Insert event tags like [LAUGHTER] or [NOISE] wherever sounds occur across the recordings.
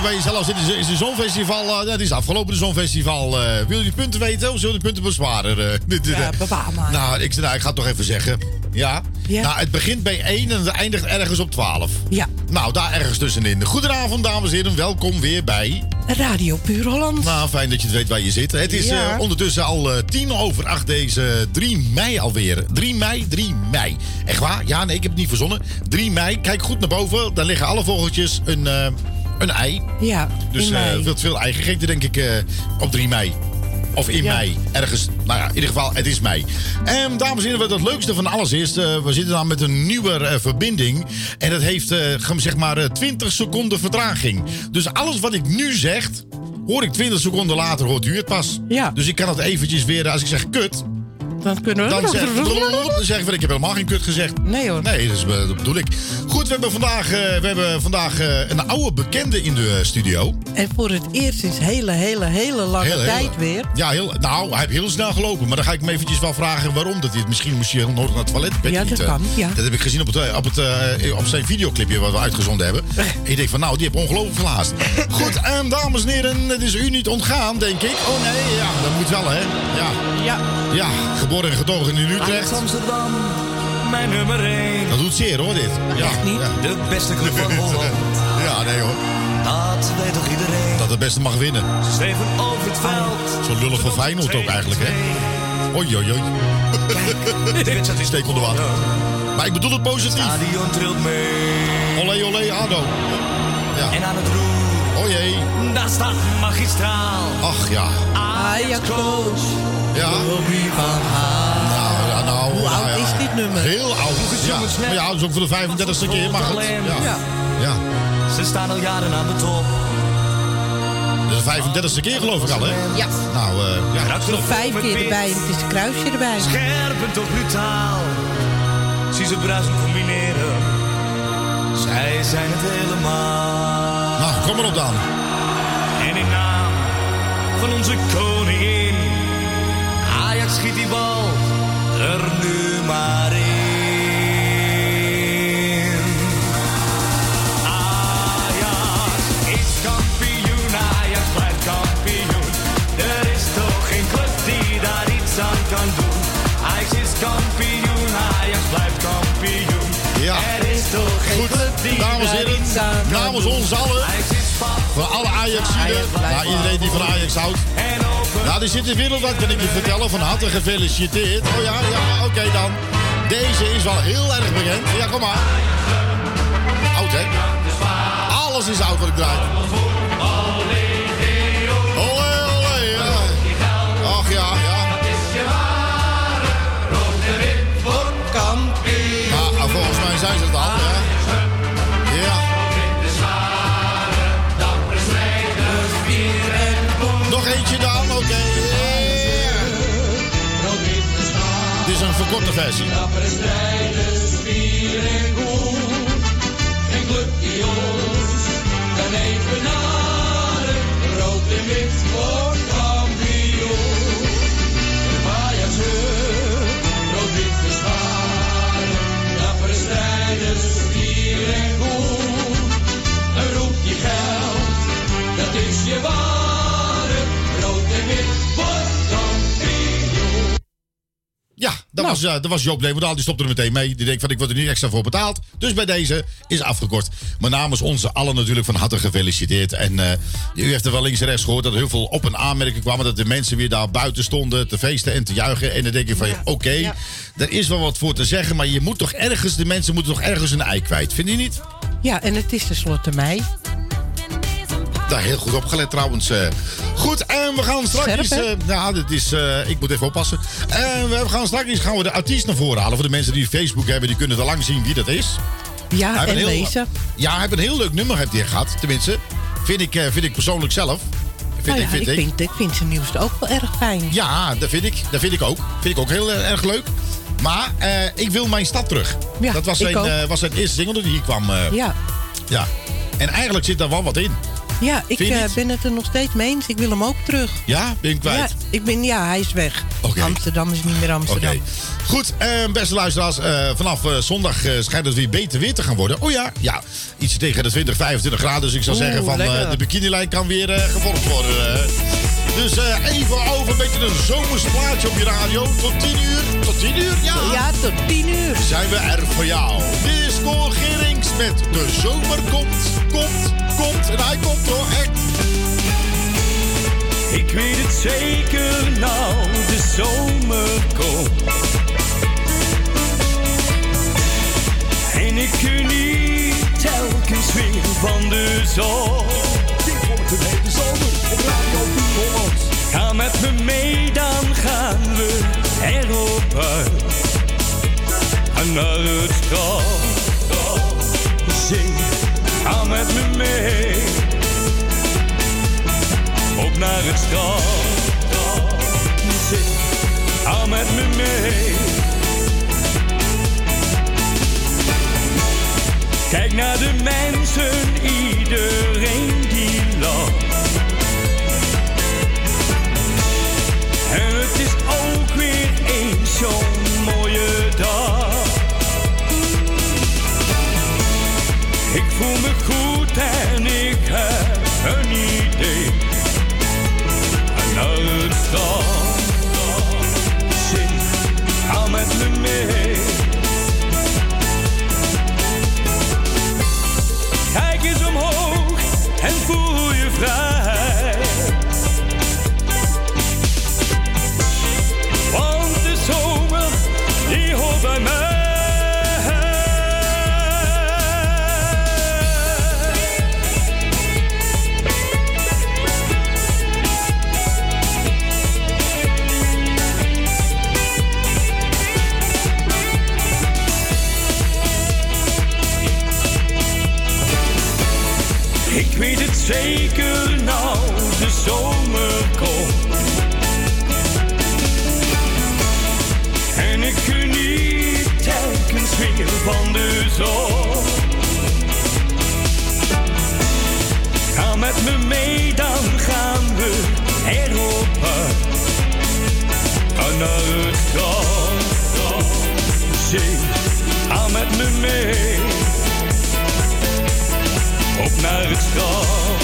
je bij jezelf zit, is, een zonfestival. eh, dat is afgelopen, de zonfestival. eh wil je punten weten of zullen de punten bezwaren? eh? [LAUGHS] Ja, bewaar maar. Nou, ik, nou, ik ga het toch even zeggen. Ja? Ja. Nou, het begint bij 1 en het eindigt ergens op 12. Ja, Nou, daar ergens tussenin. Goedenavond, dames en heren. Welkom weer bij. Radio Puur Holland. Nou, fijn dat je het weet waar je zit. Het is Ja. ondertussen al eh, tien over acht deze 3 mei alweer. 3 mei, 3 mei. Echt waar? Ja, nee, ik heb het niet verzonnen. 3 mei, kijk goed naar boven. Daar liggen alle vogeltjes een, een ei. Ja, Dus eh mei. veel, veel ei gegeten, denk ik, eh, op 3 mei. Of in Ja. mei. Ergens. Nou ja, in ieder geval, het is mei. En dames en heren, wat het leukste van alles is... eh, we zitten dan met een nieuwe eh, verbinding. En dat heeft, eh, gem- zeg maar, eh, 20 seconden vertraging. Dus alles wat ik nu zeg... Hoor ik 20 seconden later, hoort u het pas. Ja. Dus ik kan het eventjes weer, als ik zeg kut, Dan kunnen we... dan zeg, dan zeg ik ik heb helemaal geen kut gezegd. Nee hoor. Nee, dat, eh, dat bedoel ik. Goed, we hebben vandaag, eh, we hebben vandaag eh, een oude bekende in de studio. En voor het eerst sinds hele, hele, hele lange tijd weer. Ja, heel, nou, hij heeft heel snel gelopen. Maar dan ga ik hem eventjes wel vragen waarom. Dat hij, misschien moest hij heel nodig naar het toilet. Ja, dat niet, kan, ja. Dat heb ik gezien op, het, op, het, op zijn videoclipje wat we uitgezonden hebben. En [LAUGHS] ik denk van, nou, die heeft ongelooflijk verlaast. Goed, en dames en heren, het is u niet ontgaan, denk ik. Oh nee, ja, dat moet wel, hè. Ja, Ja. ja geboren en getogen in Utrecht. Amsterdam, mijn nummer 1. Dat doet zeer, hoor, dit. Ja, Echt niet? Ja, De beste club van [LAUGHS] Holland, ja nee, hoor. dat weet toch iedereen. Dat het beste mag winnen. Ze streven over het veld. Zo lullig voor Feyenoord ook eigenlijk, hè. Oei, oei, oei. De Steek onder water. Maar ik bedoel het positief. Stadion trilt mee. Olé, olé, ADO. Ja. En aan het roer, Oh jee. daar staat magistraal. Ach ja. Ajax coach. Ja. Robbie van Gaal. Nou, ja, nou. Hoe nou oud ja. is dit nummer? Heel oud. Ja. Maar ja, dat is ook voor de 35ste keer. Maar goed. Ja. Ja. Ja. Ze staan al jaren aan de top. Dat is de 35ste keer geloof ik al, hè? Ja. Nou, eh ja. Straks nog Vijf keer erbij en het is een kruisje erbij. Scherp en toch brutaal. Zie ze bruisen combineren. Zij zijn het helemaal. Nou, kom erop dan. En in naam van onze koningin. Schiet die bal er nu maar in. Ajax is kampioen, Ajax blijft kampioen. Er is toch geen club die daar iets aan kan doen. Ajax is kampioen, Ajax blijft kampioen. Ja. Er is toch geen Goed, club die dames daar heren. iets aan kan Namens doen. ons allen. Voor alle Ajaxiden. Nou, iedereen die van Ajax houdt. Nou, die zit in wereldwijd, kan ik je vertellen. Van harte gefeliciteerd. Oh ja, ja, oké dan. Deze is wel heel erg bekend. Ja, kom maar. Oud, hè? Alles is oud wat ik draai. Olé, olé, ja. Ach ja, ja. Ja, nou, volgens mij zijn ze het al, is een verkorte versie. Was, dat was Joop Leeuwendaal. Die stopte er meteen mee. Die denkt van ik word er niet extra voor betaald. Dus bij deze is afgekort. Maar namens onze allen natuurlijk van harte gefeliciteerd. En eh, u heeft er wel links en rechts gehoord dat er heel veel op- en aanmerkingen kwamen. Dat de mensen weer daar buiten stonden te feesten en te juichen. En dan denk je van ja, oké, Ja. er is wel wat voor te zeggen. Maar je moet toch ergens, de mensen moeten toch ergens een ei kwijt. Vind je niet? Ja, en het is tenslotte mei. Daar heel goed opgelet trouwens. eh. Goed, en we gaan straks. Scherp, eh, ja, dit is, eh, ik moet even oppassen. En we gaan straks gaan we de artiest naar voren halen. Voor de mensen die Facebook hebben, die kunnen er lang zien wie dat is. Ja, Hij en heel- lezen. Ja, hij heeft een heel leuk nummer heeft hij gehad. Tenminste, vind ik, vind ik persoonlijk zelf. Vind, Nou ik, ja, vind ik, ik. vind, ik vind zijn nieuwste ook wel erg fijn. Ja, dat vind ik. Dat vind ik ook. Vind ik ook heel erg leuk. Maar ik wil mijn stad terug. Ja, dat was ik zijn, was zijn eerste single die hier kwam. Ja, ja. En eigenlijk zit daar wel wat in. Ja, ik eh, ben het er nog steeds mee eens. Ik wil hem ook terug. Ja, ben je hem Ja, kwijt? ik ben, ja, hij is weg. Amsterdam is niet meer Oké. Amsterdam. Goed, eh, beste luisteraars. eh, vanaf zondag schijnt het weer beter weer te gaan worden. Oh ja, ja. Iets tegen de 20, 25 graden. Dus ik zou Oeh, zeggen van de bikinilijn kan weer gevolgd worden. Dus even over een beetje een zomers plaatje op je radio. Tot 10 uur. Tot 10 uur, ja. Ja, tot tien uur. Zijn we er voor jou. Disco Gerings met de zomer komt, komt, komt. En hij komt hoor, echt. Ik weet het zeker nou, de zomer komt. En ik geniet telkens weer van de zon. Dit wordt een hele zomer op Radio Holland. Ga met me mee, dan gaan we erop uit. En naar het strand. Zing, ga met me mee op naar het strand. Zing, ga met me mee. Kijk naar de mensen, iedereen zeker nou, de zomer komt. En ik geniet telkens weer van de zon. Ga met me mee, dan gaan we erop uit. Ga naar het strand. Zee, ga met me mee naar het strand.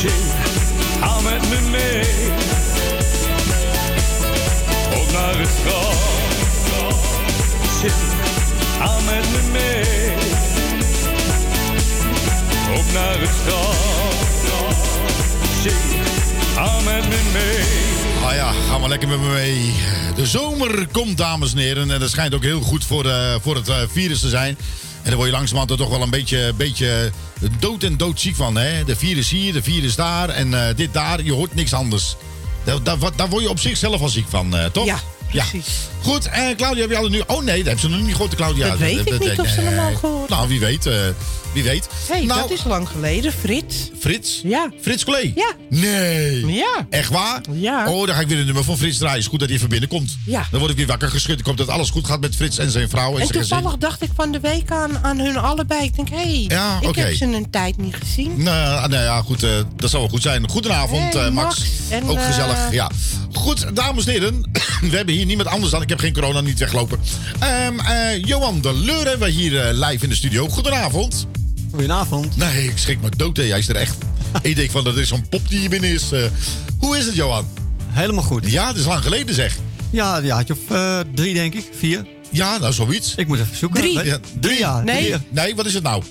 Zing, ga met me mee. Op naar het strand. Zing, ga met me mee. Op naar het strand. Zing, ga met me mee. Ah ja, ga maar lekker met me mee. De zomer komt, dames en heren. En dat schijnt ook heel goed voor, eh, voor het eh, virus te zijn. En daar word je langzamerhand er toch wel een beetje, beetje dood en doodziek van. Hè? De virus hier, de virus daar en eh, dit daar. Je hoort niks anders. Daar, daar, daar word je op zichzelf al ziek van, eh, toch? Ja, precies. Goed, en Claudia, heb je al nu... Oh nee, dat hebben ze nog niet gehoord, Claudia. Dat weet ik niet of ze hem al gehoord Nou, wie weet. Wie weet. Hé, hey, nou, dat is lang geleden. Frits. Frits? Ja. Frits Klee? Ja. Nee. Ja. Echt waar? Ja. Oh, dan ga ik weer een nummer van Frits draaien. Is goed dat hij even binnenkomt. Ja. Dan word ik weer wakker geschud. Ik hoop dat alles goed gaat met Frits en zijn vrouw en, En zijn gezin. toevallig dacht ik van de week aan, aan hun allebei. Ik denk, hé, hey, Ja, ik heb ze een tijd niet gezien. Nou, nou ja, goed. eh, dat zal wel goed zijn. Goedenavond, Hey, eh, Max. Max. En, Ook eh, gezellig, ja. Goed, dames en heren. [CLEARS THROAT] we hebben hier niemand anders dan... Ik heb geen corona, niet weglopen. Eh, Johan de Leur hebben we hier live in de studio. Goedenavond. Goedenavond. Nee, ik schrik me dood. hè. Hij is er echt. [LAUGHS] ik denk van, dat is zo'n pop die hier binnen is. eh. hoe is het, Johan? Helemaal goed. Ja, het is lang geleden, zeg. Ja, een jaartje of eh, drie, denk ik. Vier. Ja, nou, zoiets. Ik moet even zoeken. Drie. Ja, drie. jaar. Nee. Drie. Nee, wat is het nou?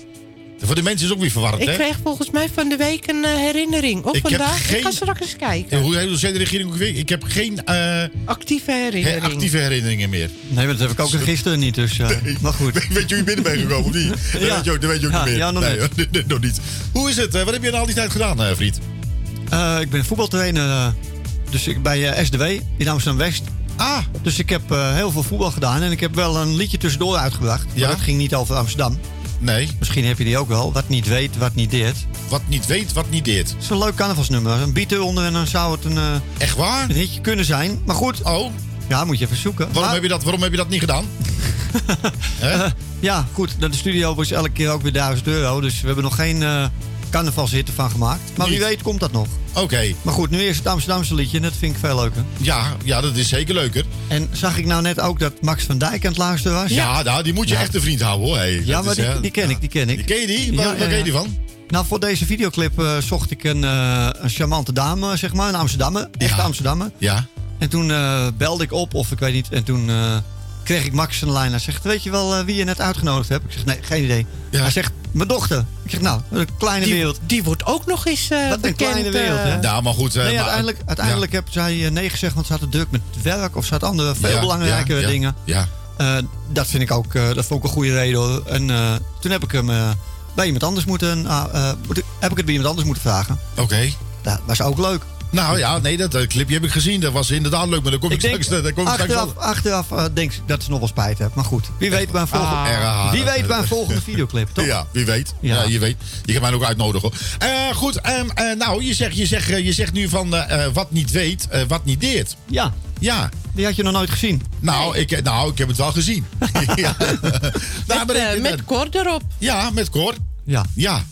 Voor de mensen is ook weer verwarrend, Ik hè? kreeg volgens mij van de week een eh, herinnering. Of Ik heb vandaag. geen- Ik ga straks eens En kijken. Hoe hoe zei de regering ook weer? Ik heb geen eh, Actieve he- herinnering. actieve herinneringen meer. Nee, maar dat heb ik ook gisteren niet, dus... eh, maar goed. Weet je hoe je binnen bent gekomen, of niet? [LAUGHS] Dat Ja. weet je ook, dat weet je ook Ja, niet meer. ja, nog nee, niet. [LAUGHS] nee, nog niet. Hoe is het? Wat heb je nou al die tijd gedaan, eh, vriend? Eh, ik ben voetbaltrainer dus ik, bij SDW in Amsterdam-West. Ah, Dus ik heb eh, heel veel voetbal gedaan. En ik heb wel een liedje tussendoor uitgebracht. Maar Ja? dat ging niet over Amsterdam. Nee. Misschien heb je die ook wel. Wat niet weet, wat niet deert. Wat niet weet, wat niet deert. Het is een leuk carnavalsnummer. Een beat eronder en dan zou het een, eh, Echt waar? een hitje kunnen zijn. Maar goed, Oh, ja, moet je even zoeken. waarom, Maar- heb je dat, waarom heb je dat niet gedaan? [LAUGHS] Eh, ja, goed. De studio was elke keer ook weer 1000 euro. Dus we hebben nog geen, eh, carnavalshitte van gemaakt. Maar wie weet komt dat nog. Oké, Maar goed, nu eerst het Amsterdamse liedje. En dat vind ik veel leuker. ja, ja, dat is zeker leuker. En zag ik nou net ook dat Max van Dijk aan het luisteren was? Ja, nou, die moet je echt een vriend houden hoor. Hey, Ja, maar is, die, ken ja. ik, die ken ik. Die ken je die? Ja, Waar, ja, waar ken je ja. die van? Nou, voor deze videoclip eh, zocht ik een, eh, een charmante dame, zeg maar, een Amsterdammer. Echte Ja. Amsterdammer. Ja. En toen eh, belde ik op, of ik weet niet. En toen kreeg ik Max de lijn. Hij zegt, weet je wel eh, wie je net uitgenodigd hebt? Ik zeg, nee, geen idee. Ja. Hij zegt, mijn dochter. Ik zeg, nou, een kleine Die, wereld. die wordt ook nog eens eh Wat een bekend. kleine wereld, eh, hè? Nou, maar goed. eh, Nee, maar- uiteindelijk, uiteindelijk heb zij eh, nee gezegd, want ze had het druk met werk. Of ze had andere, veel Ja, belangrijke ja, ja, dingen. Ja. Eh, dat vind ik ook, eh, dat vond ik een goede reden. hoor. En eh, toen heb ik hem eh, bij iemand anders moeten, ah, eh, heb ik het bij iemand anders moeten vragen. Oké. Dat was ook leuk. Nou ja, nee, dat clipje heb ik gezien. Dat was inderdaad leuk, maar daar kom ik, Ik denk, straks, daar kom ik straks achteraf, wel. achteraf eh, denk ik dat ze nog wel spijt heeft. Maar goed, wie weet een volgende, Ah. Wie weet een volgende videoclip, toch? Ja, wie weet. Ja. Ja. je weet. Je kan mij ook uitnodigen. hoor. Eh, goed, ehm, eh, nou, je zegt, je, zegt, je zegt nu van wat niet weet, eh, wat niet deert. Ja, Ja. die had je nog nooit gezien. Nou, ik, nou, ik heb het wel gezien. [LAUGHS] ja. [LAUGHS] Nou, met, ik- met Cor erop. ja, met Cor. Ja. Ja.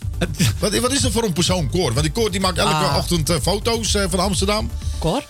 Wat, wat is er voor een persoon, Cor? Want die Cor die maakt elke Ah. ochtend eh, foto's eh, van Amsterdam. Cor?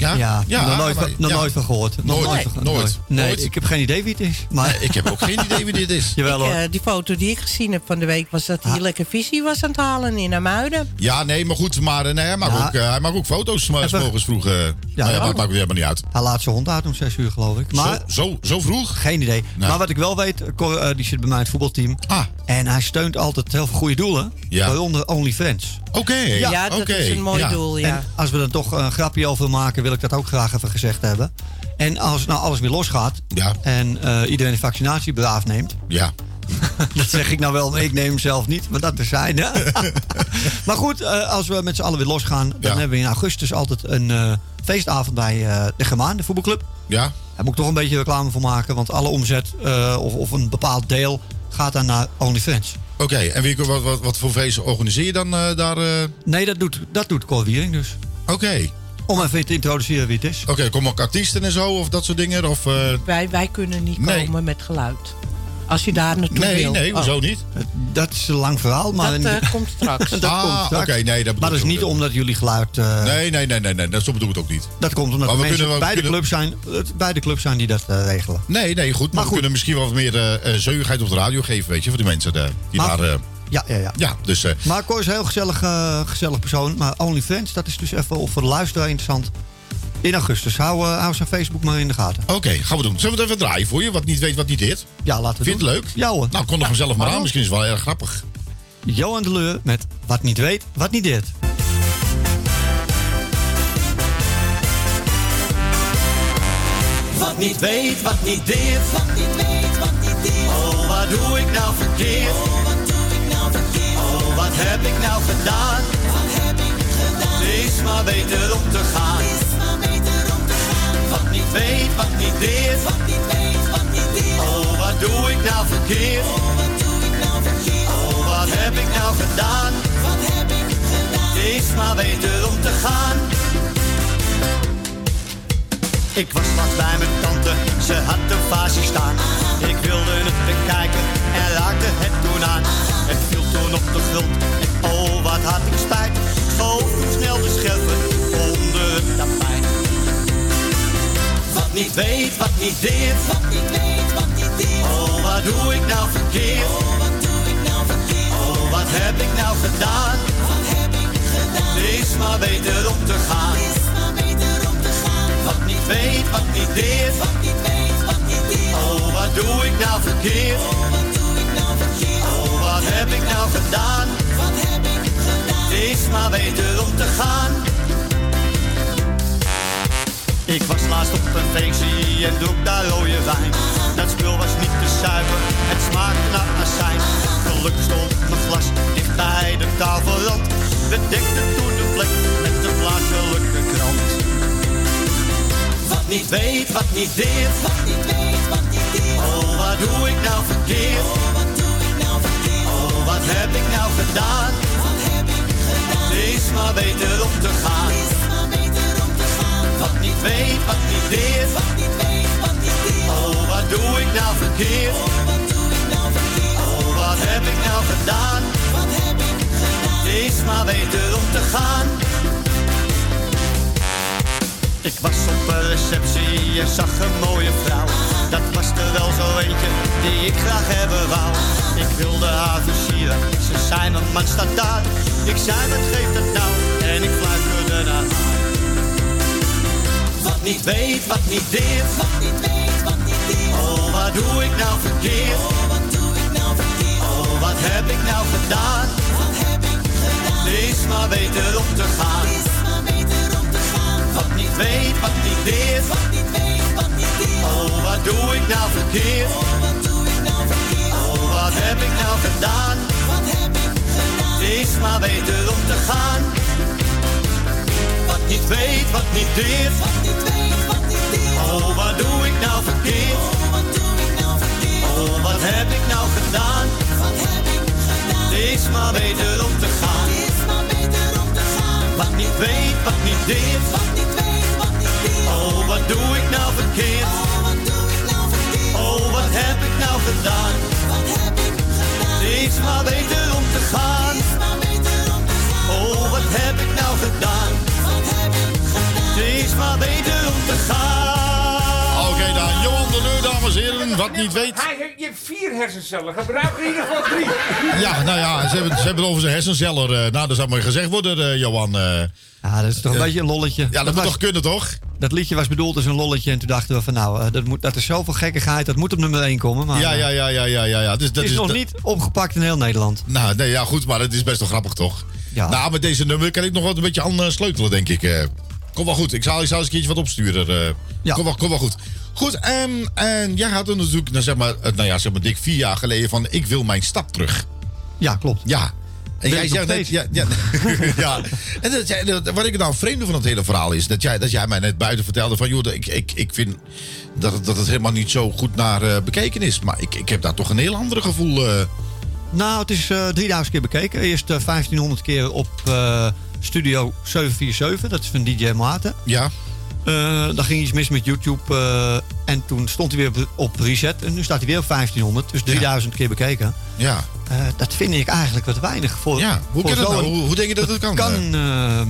Ja, Ja, nog, nooit, maar- van- nog ja. nooit van gehoord. Nog Nooit, Nee, nooit. ik heb geen idee wie het is. Maar Ik heb ook geen idee wie dit is. [LAUGHS] jawel Ik, hoor. eh, die foto die ik gezien heb van de week was dat hij Ah. lekker visie was aan het halen in Amuiden. Ja, nee, maar goed. Maar eh, nee, hij, mag Ja. ook, eh, hij mag ook foto's maar morgens vroeg. eh ja, ja, ja. dat maakt helemaal niet uit. Hij laat zijn hond uit om 6 uur, geloof ik. Maar zo, zo, zo vroeg? geen idee. Nou. Maar wat ik wel weet, Cor, die zit bij mij in het voetbalteam. Ah, En hij steunt altijd heel veel goede doelen. Ja. Waaronder OnlyFans. oké. Ja, dat is een mooi ja. doel, ja. En als we er toch een grapje over maken, wil ik dat ook graag even gezegd hebben. En als nou alles weer losgaat Ja. en eh, iedereen de vaccinatie braaf neemt. Ja. [LAUGHS] Dat zeg ik nou wel, maar ik neem hem zelf niet. Maar dat zijn. [LAUGHS] Maar goed, eh, als we met z'n allen weer losgaan, dan Ja. hebben we in augustus altijd een eh, feestavond bij de Germaan, de voetbalclub. Ja. Daar moet ik toch een beetje reclame voor maken, want alle omzet of, of een bepaald deel gaat dan naar OnlyFans. Oké, en wie, wat, wat, wat voor feesten organiseer je dan daar? Nee, dat doet, dat doet Cor Wiering dus. Oké. Om even te introduceren wie het is. Oké, komen ook artiesten en zo of dat soort dingen? Of, eh, Wij, wij kunnen niet Nee. komen met geluid. Als je daar naartoe nee, wil. nee, Oh, hoezo niet? Dat is een lang verhaal, maar... dat eh, komt straks. [LAUGHS] dat Ah, komt straks. nee, dat maar dat is niet omdat jullie geluid... eh, Nee, nee, nee, nee, nee, dat zo bedoel ik het ook niet. Dat komt omdat Maar we mensen kunnen bij, de club zijn, bij de club zijn die dat regelen. Nee, nee, goed. Maar, Maar we kunnen misschien wel wat meer zeugigheid op de radio geven, weet je, voor die mensen die Maar- daar... Ja, ja, ja. ja, dus... eh, Maar Cor is een heel gezellig, eh, gezellig persoon. Maar OnlyFans, dat is dus even voor de luisteraar interessant. In augustus. Hou, eh, hou zijn Facebook maar in de gaten. Oké, gaan we doen. Zullen we het even draaien voor je? Wat niet weet, wat niet deert. Ja, laten we Vind het leuk? Ja hoor. Nou, kondig hem zelf maar aan. Misschien is het wel erg grappig. Johan de Leur met Wat niet weet, wat niet deert. Wat niet weet, wat niet deert. Wat niet weet, wat niet deert. Oh, wat doe ik nou verkeerd? Oh, heb ik nou gedaan? Wat heb ik gedaan? Het is maar beter om te gaan. Het is maar beter om te gaan. Wat niet weet, wat niet deert. Wat niet weet, wat niet deert. Oh, wat doe ik nou verkeerd? Oh, wat doe ik nou verkeerd? Oh, wat heb ik nou gedaan? Wat heb ik gedaan? Het is maar beter om te gaan. Ik was laatst bij mijn tante, ze had een vaasje staan. Ik wilde het bekijken en raakte het toen aan. Toen op de grond en oh wat had ik spijt. Schoof toen snel de scherven onder het tapijt. Wat niet weet, wat niet deert. Wat niet weet, wat niet deert. Oh wat doe ik nou verkeerd. Oh wat doe ik nou verkeerd. Oh wat heb ik nou gedaan. Wat heb ik gedaan. Is maar beter om te gaan. Is maar beter om te gaan. Wat niet weet, wat niet deert. Wat niet weet, wat niet deert. Oh wat doe ik nou verkeerd. Oh wat doe ik nou verkeerd. Oh wat heb ik nou gedaan. Wat heb ik gedaan. Het is maar beter om te gaan. Ik was laatst op een feestje en dronk daar rode wijn. Dat spul was niet te zuiver, het smaakte naar azijn. Gelukkig stond mijn glas dicht bij de tafelrand. We dekten toen de plek met de plaatselijke krant. Wat niet weet, wat niet deert. Wat niet weet, wat niet deert. Oh, wat doe ik nou verkeerd? Heb ik nou gedaan? Wat heb ik gedaan? Is maar beter om te gaan. Is maar beter te gaan. Wat niet weet, wat niet deert. Wat niet weet, wat niet deert. Oh, wat doe ik nou verkeerd? Oh, wat nou? Oh, heb ik nou gedaan? Wat heb ik gedaan? Het beter om te gaan. Ik was op een receptie en zag een mooie vrouw. Dat was er wel zo eentje die ik graag hebben wou. Ik wilde haar versieren, ze zei mijn man staat daar. Ik zei wat geeft het nou en ik fluisterde naar haar. Wat niet weet, wat niet deert. Wat niet weet, wat niet deert. Oh, wat doe ik nou verkeerd? Oh, wat doe ik nou verkeerd? Oh, wat heb ik nou gedaan? Wat heb ik gedaan? Is maar beter om te gaan. Is maar beter om te gaan. Wat niet weet, wat niet deert. Wat niet weet, wat niet deert. Oh, wat doe ik nou verkeerd? Oh, wat doe ik nou verkeerd? Oh, wat heb ik nou gedaan? Het is maar beter om te gaan. Wat niet weet, wat niet deert. Oh, wat doe ik nou verkeerd? Oh, wat doe ik nou verkeerd? Oh, wat heb ik nou gedaan? Het is maar beter om te gaan. Wat niet weet, wat niet deert. Wat doe ik nou verkeerd? Oh, wat doe ik nou verkeerd? Oh, wat heb ik nou gedaan? Wat heb ik gedaan? Het is maar beter om te gaan. Het is maar beter om te gaan. Oh, wat heb ik nou gedaan? Wat heb ik gedaan? Het is maar beter om te gaan. Oké dan, Johan de Leur, dames en heren. Wat niet weet. Hij heeft, je hebt vier hersencellen. Gebruik in ieder geval drie. Ja, nou ja, ze hebben, ze hebben het over zijn hersenceller. eh, nou, dat zou maar gezegd worden, eh, Johan. eh. Ja, dat is toch een beetje een lolletje. ja, dat, moet was- toch kunnen, toch? dat liedje was bedoeld als een lolletje. En toen dachten we van nou, dat, moet, dat is zoveel gekkigheid. Dat moet op nummer 1 komen. Maar Ja, ja, ja, ja, ja, ja. ja. Dus, dat het is nog dat- niet opgepakt in heel Nederland. Nou, nee, ja, goed, maar het is best wel grappig, toch? Ja. Nou, met deze nummer kan ik nog wat een beetje aan sleutelen, denk ik. Kom wel goed. Ik zal, ik zal eens een keertje wat opsturen. eh. Ja. Kom, wel, kom wel goed. Goed, en, en jij had natuurlijk, nou, zeg maar, eh, nou ja, zeg maar, dik vier jaar geleden van... ik wil mijn stad terug. Ja, klopt. Ja. En Ben jij zegt net, ja, ja, [LAUGHS] [LAUGHS] ja. En dat, jij- dat- wat ik nou vreemde van het hele verhaal is... dat jij, dat jij mij net buiten vertelde van... joh, ik, ik, ik vind dat het, dat het helemaal niet zo goed naar eh, bekeken is. Maar ik, ik heb daar toch een heel ander gevoel... Nou, het is eh 3000 keer bekeken. Eerst eh, 1500 keer op Studio 747. Dat is van DJ Maarten. ja, Eh dan ging iets mis met YouTube. eh, en toen stond hij weer op, op reset. En nu staat hij weer op 1500. Dus 3000 keer bekeken. ja, Eh, dat vind ik eigenlijk wat weinig. Voor, ja. Hoe, voor kan dat nou? hoe, hoe denk je dat het kan? kan, eh? ehm,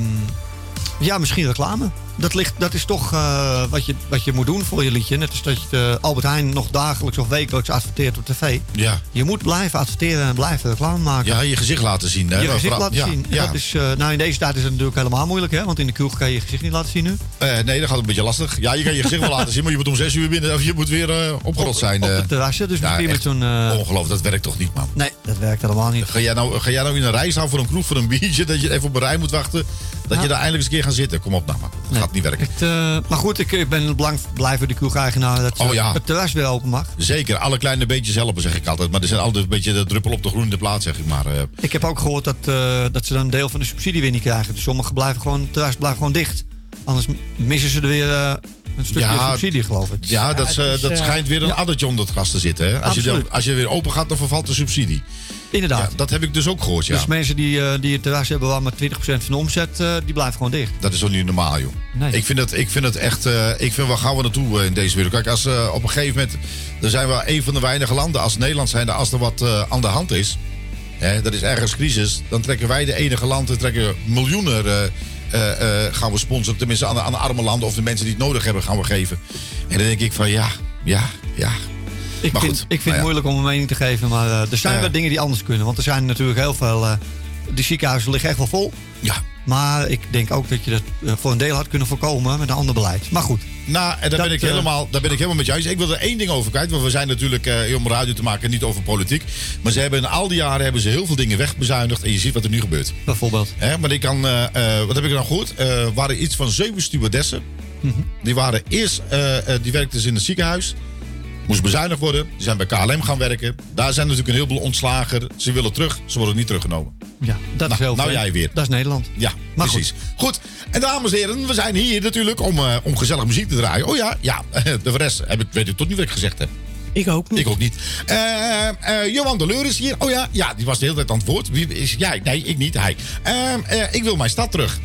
ja, misschien reclame. Dat, ligt, dat is toch eh, wat, je, wat je moet doen voor je liedje. Net als dat je eh, Albert Heijn nog dagelijks of wekelijks adverteert op tv. ja. Je moet blijven adverteren en blijven reclame maken. ja, je gezicht laten zien. Hè? je gezicht vooral- laten ja, zien. En Ja. Dat is, eh, nou, in deze tijd is het natuurlijk helemaal moeilijk, hè? Want in de kroeg kan je je gezicht niet laten zien nu. Nee, dat gaat een beetje lastig. Ja, je kan je gezicht wel laten zien, maar je moet om zes uur binnen... of je moet weer opgerot zijn. Op eh. het terrasje. Dus misschien met zo'n... Ongelooflijk, dat werkt toch niet, man? nee, dat werkt helemaal niet. Ga jij, nou, ga jij nou in een rij staan voor een kroeg, voor een biertje... dat je even op een rij moet wachten... dat je daar eindelijk eens een keer gaat zitten? Kom op nou, man. Gaat niet werken. Het, eh, maar goed, ik, ik ben belang blij voor de kroeg-eigenaar dat Oh, eh, ja. het terras weer open mag. Zeker, alle kleine beetjes helpen, zeg ik altijd. Maar er zijn altijd een beetje de druppel op de groene plaats, zeg ik maar. eh. Ik heb ook gehoord dat, eh, dat ze dan een deel van de subsidie weer niet krijgen. Dus sommigen blijven gewoon, het terras blijft gewoon dicht. Anders missen ze er weer een stukje Ja, subsidie, geloof ik. ja, dat, eh, dat schijnt weer een ja. addertje onder het gras te zitten. Hè? Als, je dan, als je weer open gaat, dan vervalt de subsidie. Inderdaad. Ja, dat heb ik dus ook gehoord, ja. Dus mensen die, eh, die het terras hebben waar maar 20% van de omzet, eh, die blijven gewoon dicht. Dat is toch niet normaal, joh. Nee. Ik, vind het, ik vind het echt... eh, ik vind, waar gaan we naartoe in deze wereld? Kijk, als op een gegeven moment... Dan zijn we een van de weinige landen als Nederland zijn... als er wat aan de hand is... Hè, dat is ergens crisis... dan trekken wij de enige land... en trekken miljoenen... gaan we sponsoren, tenminste aan de, aan de arme landen... of de mensen die het nodig hebben, gaan we geven. En dan denk ik van ja, ja, ja. Ik Maar vind, goed, ik vind nou het moeilijk om een mening te geven, maar eh, er zijn wel dingen die anders kunnen. Want er zijn natuurlijk heel veel. eh de ziekenhuizen liggen echt wel vol. Ja, Maar ik denk ook dat je dat eh, voor een deel had kunnen voorkomen met een ander beleid. Maar goed, Nou, en daar, Dat, ben ik helemaal, daar ben ik helemaal met je eens. Ik wil er één ding over kwijt. Want we zijn natuurlijk eh, om radio te maken niet over politiek. Maar ze hebben in al die jaren hebben ze heel veel dingen wegbezuinigd. En je ziet wat er nu gebeurt. bijvoorbeeld. Hè, maar ik kan, wat heb ik nou gehoord? Er waren iets van zeven stewardessen. Die waren eerst, die werkten ze in het ziekenhuis. Moest bezuinigd worden. Die zijn bij KLM gaan werken. Daar zijn natuurlijk een heleboel ontslagen. Ze willen terug. Ze worden niet teruggenomen. Ja, dat Nou, is heel nou jij weer. Dat is Nederland. Ja, Maar precies. Goed. En dames en heren, we zijn hier natuurlijk om, eh, om gezellig muziek te draaien. Oh ja, ja. [LAUGHS] De rest heb ik, weet ik tot nu wat ik gezegd heb. Ik ook niet. Ik ook niet. Eh, Johan de Leur is hier. Oh ja, ja, die was de hele tijd aan het woord. Wie is jij? Nee, ik niet. Hij. Ik wil mijn stad terug.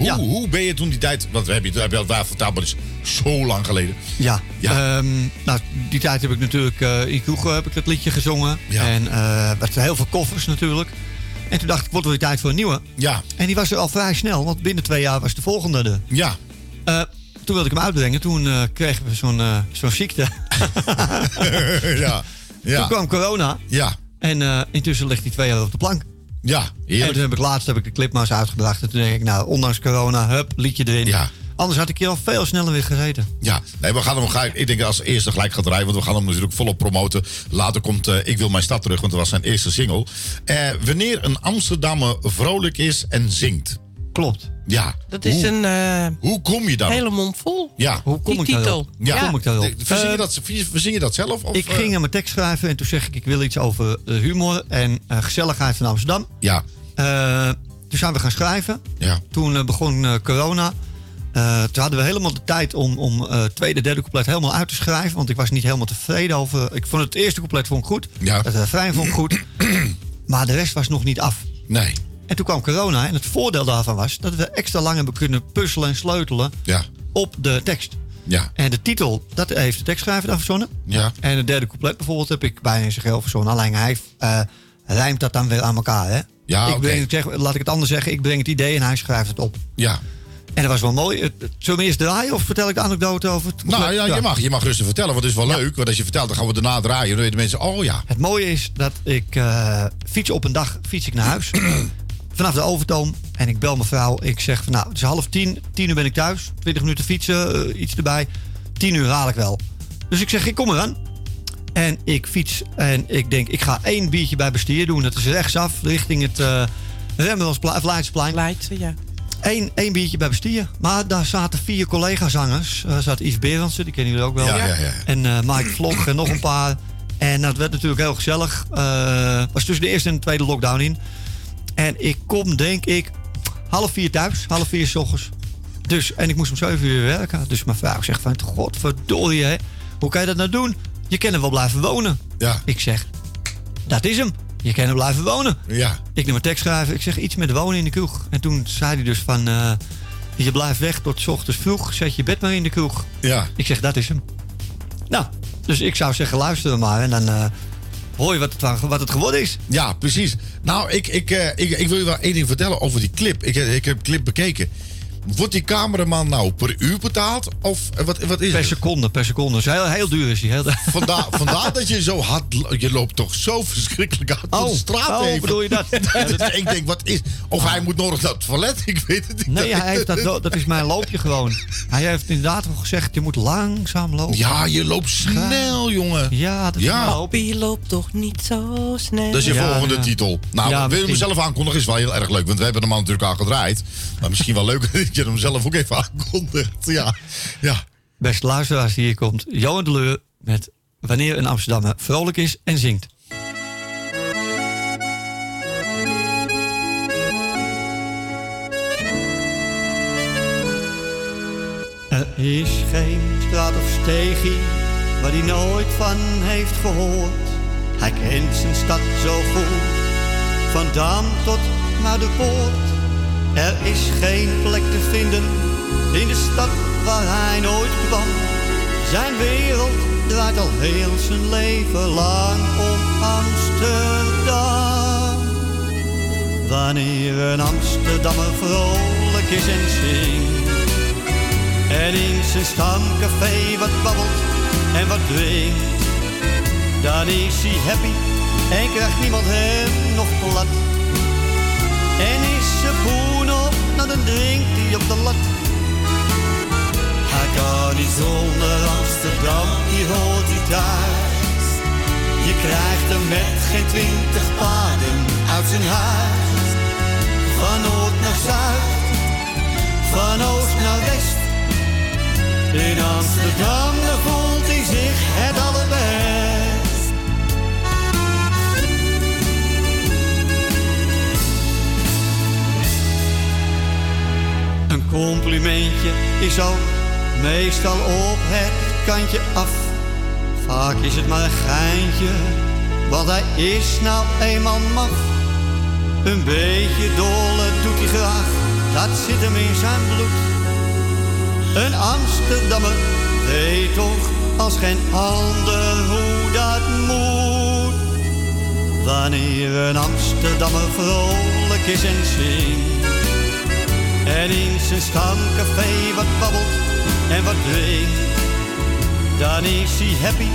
Hoe, Ja. hoe ben je toen die tijd... Want we hebben je, heb je al daar verteld, maar dat is zo lang geleden. Ja, Ja. Ehm, nou, die tijd heb ik natuurlijk eh, in Kroegen heb ik dat liedje gezongen. Ja. En eh met heel veel koffers natuurlijk. En toen dacht ik, wordt wel weer tijd voor een nieuwe. Ja, En die was er al vrij snel, want binnen twee jaar was de volgende er. ja. Eh, toen wilde ik hem uitbrengen. Toen kregen we zo'n zo'n ziekte. [LAUGHS] ja. Toen kwam corona. Ja. En intussen ligt hij twee jaar op de plank. Ja. En Heerlijk. toen heb ik laatst heb ik de clip maar eens uitgebracht. En toen denk ik, nou, ondanks corona, hup, liedje erin. Ja. Anders had ik hier al veel sneller weer gezeten. Ja, nee, we gaan hem gelijk, ik denk als eerste gelijk gaat rijden, want we gaan hem natuurlijk volop promoten. Later komt eh, Ik wil mijn stad terug, want dat was zijn eerste single. Eh, wanneer een Amsterdammer vrolijk is en zingt. Klopt. Ja. Dat is hoe, een eh, hoe kom je dan? hele mond vol. Ja. Hoe kom Die ik titel. daarop? Ja. Hoe kom ik daarop? Verzin je Eh, dat, verzin je dat zelf? Of, ik eh, ging aan mijn tekst schrijven en toen zeg ik, ik wil iets over humor en eh, gezelligheid van Amsterdam. Ja, Eh, toen zijn we gaan schrijven. ja, Toen begon eh, corona. Eh, toen hadden we helemaal de tijd om, om eh tweede, derde couplet helemaal uit te schrijven. Want ik was niet helemaal tevreden over. Ik vond het eerste couplet vond ik goed. Ja. Het refrein vond ik goed. [CLEARS THROAT] maar de rest was nog niet af. nee, En toen kwam corona. En het voordeel daarvan was dat we extra lang hebben kunnen puzzelen en sleutelen ja, op de tekst. ja, En de titel, dat heeft de tekstschrijver dan verzonnen. ja, En het derde couplet bijvoorbeeld heb ik bijna in zijn geheel verzonnen. Alleen hij eh, rijmt dat dan weer aan elkaar. Hè? Ja, ik breng, zeg, laat ik het anders zeggen. Ik breng het idee en hij schrijft het op. ja. En dat was wel mooi. Zullen we eerst draaien of vertel ik de anekdote over het Nou ja, je mag, je mag rustig vertellen, want het is wel Ja. leuk. Want als je vertelt, dan gaan we daarna draaien. Dan weten mensen, oh ja. Het mooie is dat ik eh, fiets op een dag fiets ik naar huis. Vanaf de Overtoom. En ik bel mijn vrouw. Ik zeg van nou, het is half tien. Tien uur ben ik thuis. Twintig minuten fietsen, eh, iets erbij. Tien uur haal ik wel. Dus ik zeg, ik kom eraan. En ik fiets en ik denk, ik ga één biertje bij bestier doen. Dat is rechtsaf richting het uh, Remmelsplein, of Leidseplein. Leidse, ja. Eén, één biertje bij bestier. Maar daar zaten vier collega-zangers. Er zat Yves Berendsen, die kennen jullie ook wel. Ja, ja, ja. En eh, Mike Vlog en nog een paar. En dat werd natuurlijk heel gezellig. Eh was tussen de eerste en de tweede lockdown in. En ik kom, denk ik, half vier thuis. Half vier s ochtends. Dus, en ik moest om zeven uur werken. Dus mijn vrouw zegt van, godverdorie hè. Hoe kan je dat nou doen? Je kan er wel blijven wonen. Ja, Ik zeg, dat is hem. Je kan er blijven wonen. ja, Ik neem een tekst schrijven. Ik zeg iets met wonen in de kroeg. En toen zei hij dus van... eh, je blijft weg tot 's ochtends vroeg. Zet je bed maar in de kroeg. ja. Ik zeg, dat is hem. Nou, dus ik zou zeggen, luister maar. En dan eh, hoor je wat het, wat het geworden is. Ja, precies. Nou, ik, ik, eh, ik, ik wil je wel één ding vertellen over die clip. Ik, ik heb clip bekeken. Wordt die cameraman nou per uur betaald? Of eh, wat, wat is Per het? seconde, per seconde. Dus heel, heel duur is hij. Heel, Vandaar, [LAUGHS] vandaar dat je zo hard... Je loopt toch zo verschrikkelijk hard de straat oh, bedoel je dat? [LAUGHS] ik denk, wat is... Of hij moet nodig naar het toilet, [LAUGHS] ik weet het niet. Nee, hij heeft dat, dat is mijn loopje gewoon. Hij heeft inderdaad wel gezegd, je moet langzaam lopen. Ja, je loopt snel, jongen. Ja, dat is Ja. loop. Je loopt toch niet zo snel. Dat is je Ja, volgende ja. titel. Nou, Ja, wil je hem zelf aankondigen? Is wel heel erg leuk. Want we hebben hem al natuurlijk al gedraaid. Maar misschien wel leuk dat je hem zelf ook even aankondigt. Ja, ja. Beste luisteraars, hier komt Johan de Leur met Wanneer een Amsterdammer vrolijk is en zingt. Er is geen straat of steegje waar hij nooit van heeft gehoord. Hij kent zijn stad zo goed, van Dam tot naar de poort. Er is geen plek te vinden in de stad waar hij nooit kwam. Zijn wereld draait al heel zijn leven lang om Amsterdam. Wanneer een Amsterdammer vrolijk is en zingt. En in zijn stamcafé wat babbelt en wat drinkt. Dan is hij happy en krijgt niemand hem nog plat. En is ze boen op, nou dan drinkt hij op de lat. Hij kan niet zonder Amsterdam, hier hoort hij thuis. Je krijgt hem met geen twintig paden uit zijn huis. Van noord naar zuid, van oost naar west. In Amsterdam daar complimentje is ook meestal op het kantje af. Vaak is het maar een geintje, want hij is nou eenmaal maf. Een beetje dolle doet hij graag, dat zit hem in zijn bloed. Een Amsterdammer weet toch als geen ander hoe dat moet. Wanneer een Amsterdammer vrolijk is en zingt. En in zijn stamcafé wat babbelt en wat drinkt. Dan is hij happy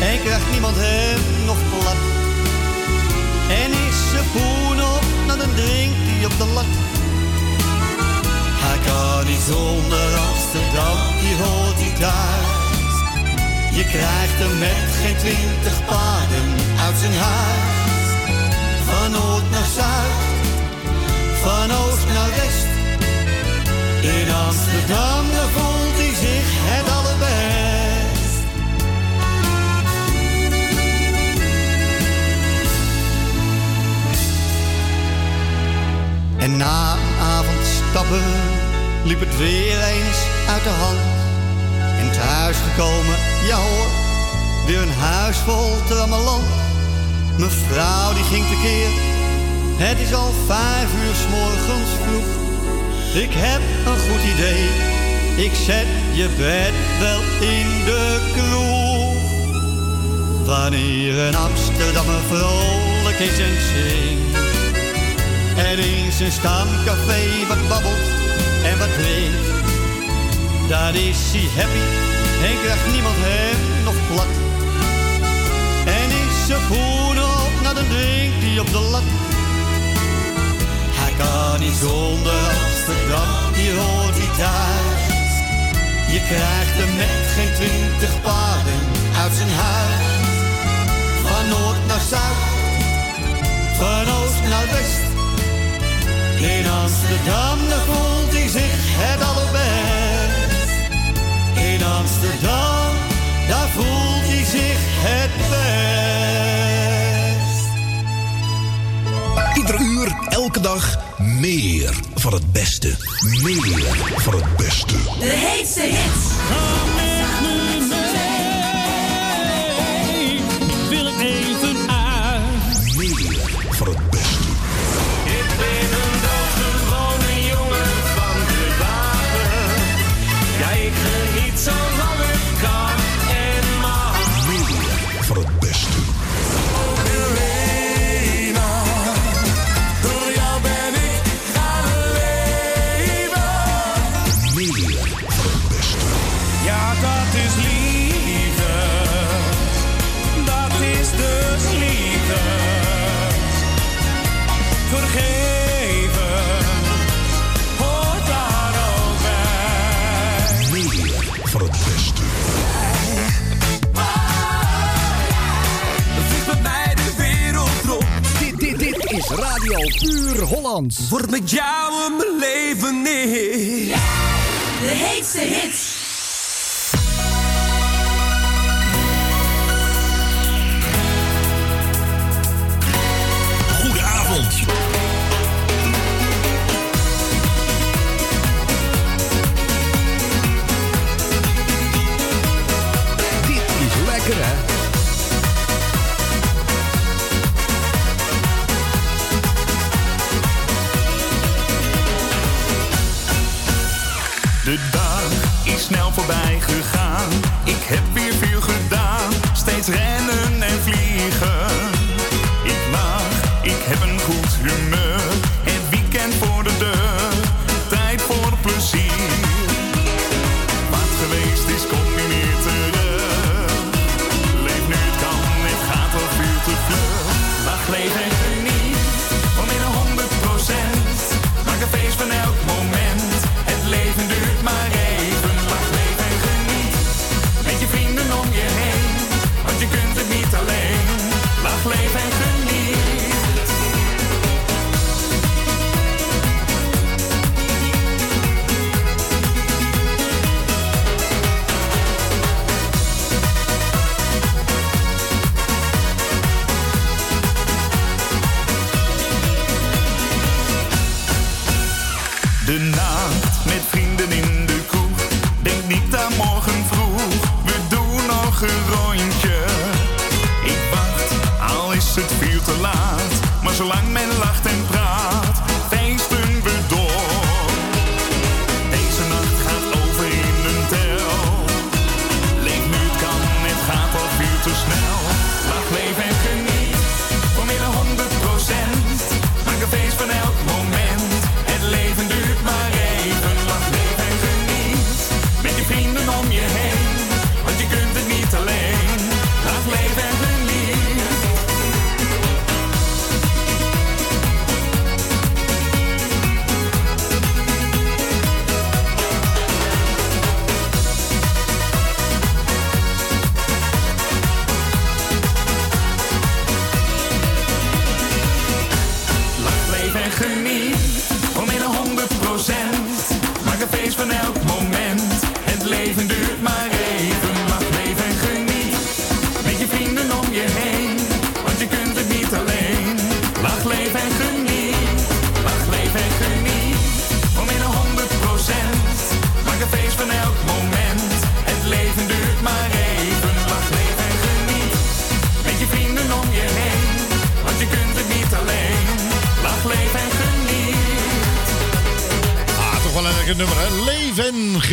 en krijgt niemand hem nog plat. En is zijn poen op, dan drinkt hij op de lat. Hij kan niet zonder Amsterdam, die hoort hij thuis. Je krijgt hem met geen twintig paden uit zijn huis. Van noord naar zuid, van oost naar west. In Amsterdam, daar voelt hij zich het allerbest. En na een avond stappen liep het weer eens uit de hand. En thuis gekomen, ja hoor, weer een huis vol trammeland. Mevrouw die ging tekeer, het is al vijf uur s morgens vroeg. Ik heb een goed idee, ik zet je bed wel in de kroeg. Wanneer een Amsterdammer vrolijk is en zingt. En in zijn stamcafé wat babbelt en wat drinkt. Dan is hij happy en krijgt niemand hem nog plat. En is zijn poen op, nou dan drinkt hij op de lat. Hij kan niet zonder Amsterdam, hier hoort hij thuis. Je krijgt hem met geen twintig paden uit zijn huis. Van noord naar zuid, van oost naar west. In Amsterdam, daar voelt hij zich het allerbest. In Amsterdam, daar voelt hij zich het best. Ieder uur, elke dag, meer van het beste. Meer van het beste. De heetste hits. Puur Hollands. Word met jou mijn leven neer. De heetste hits.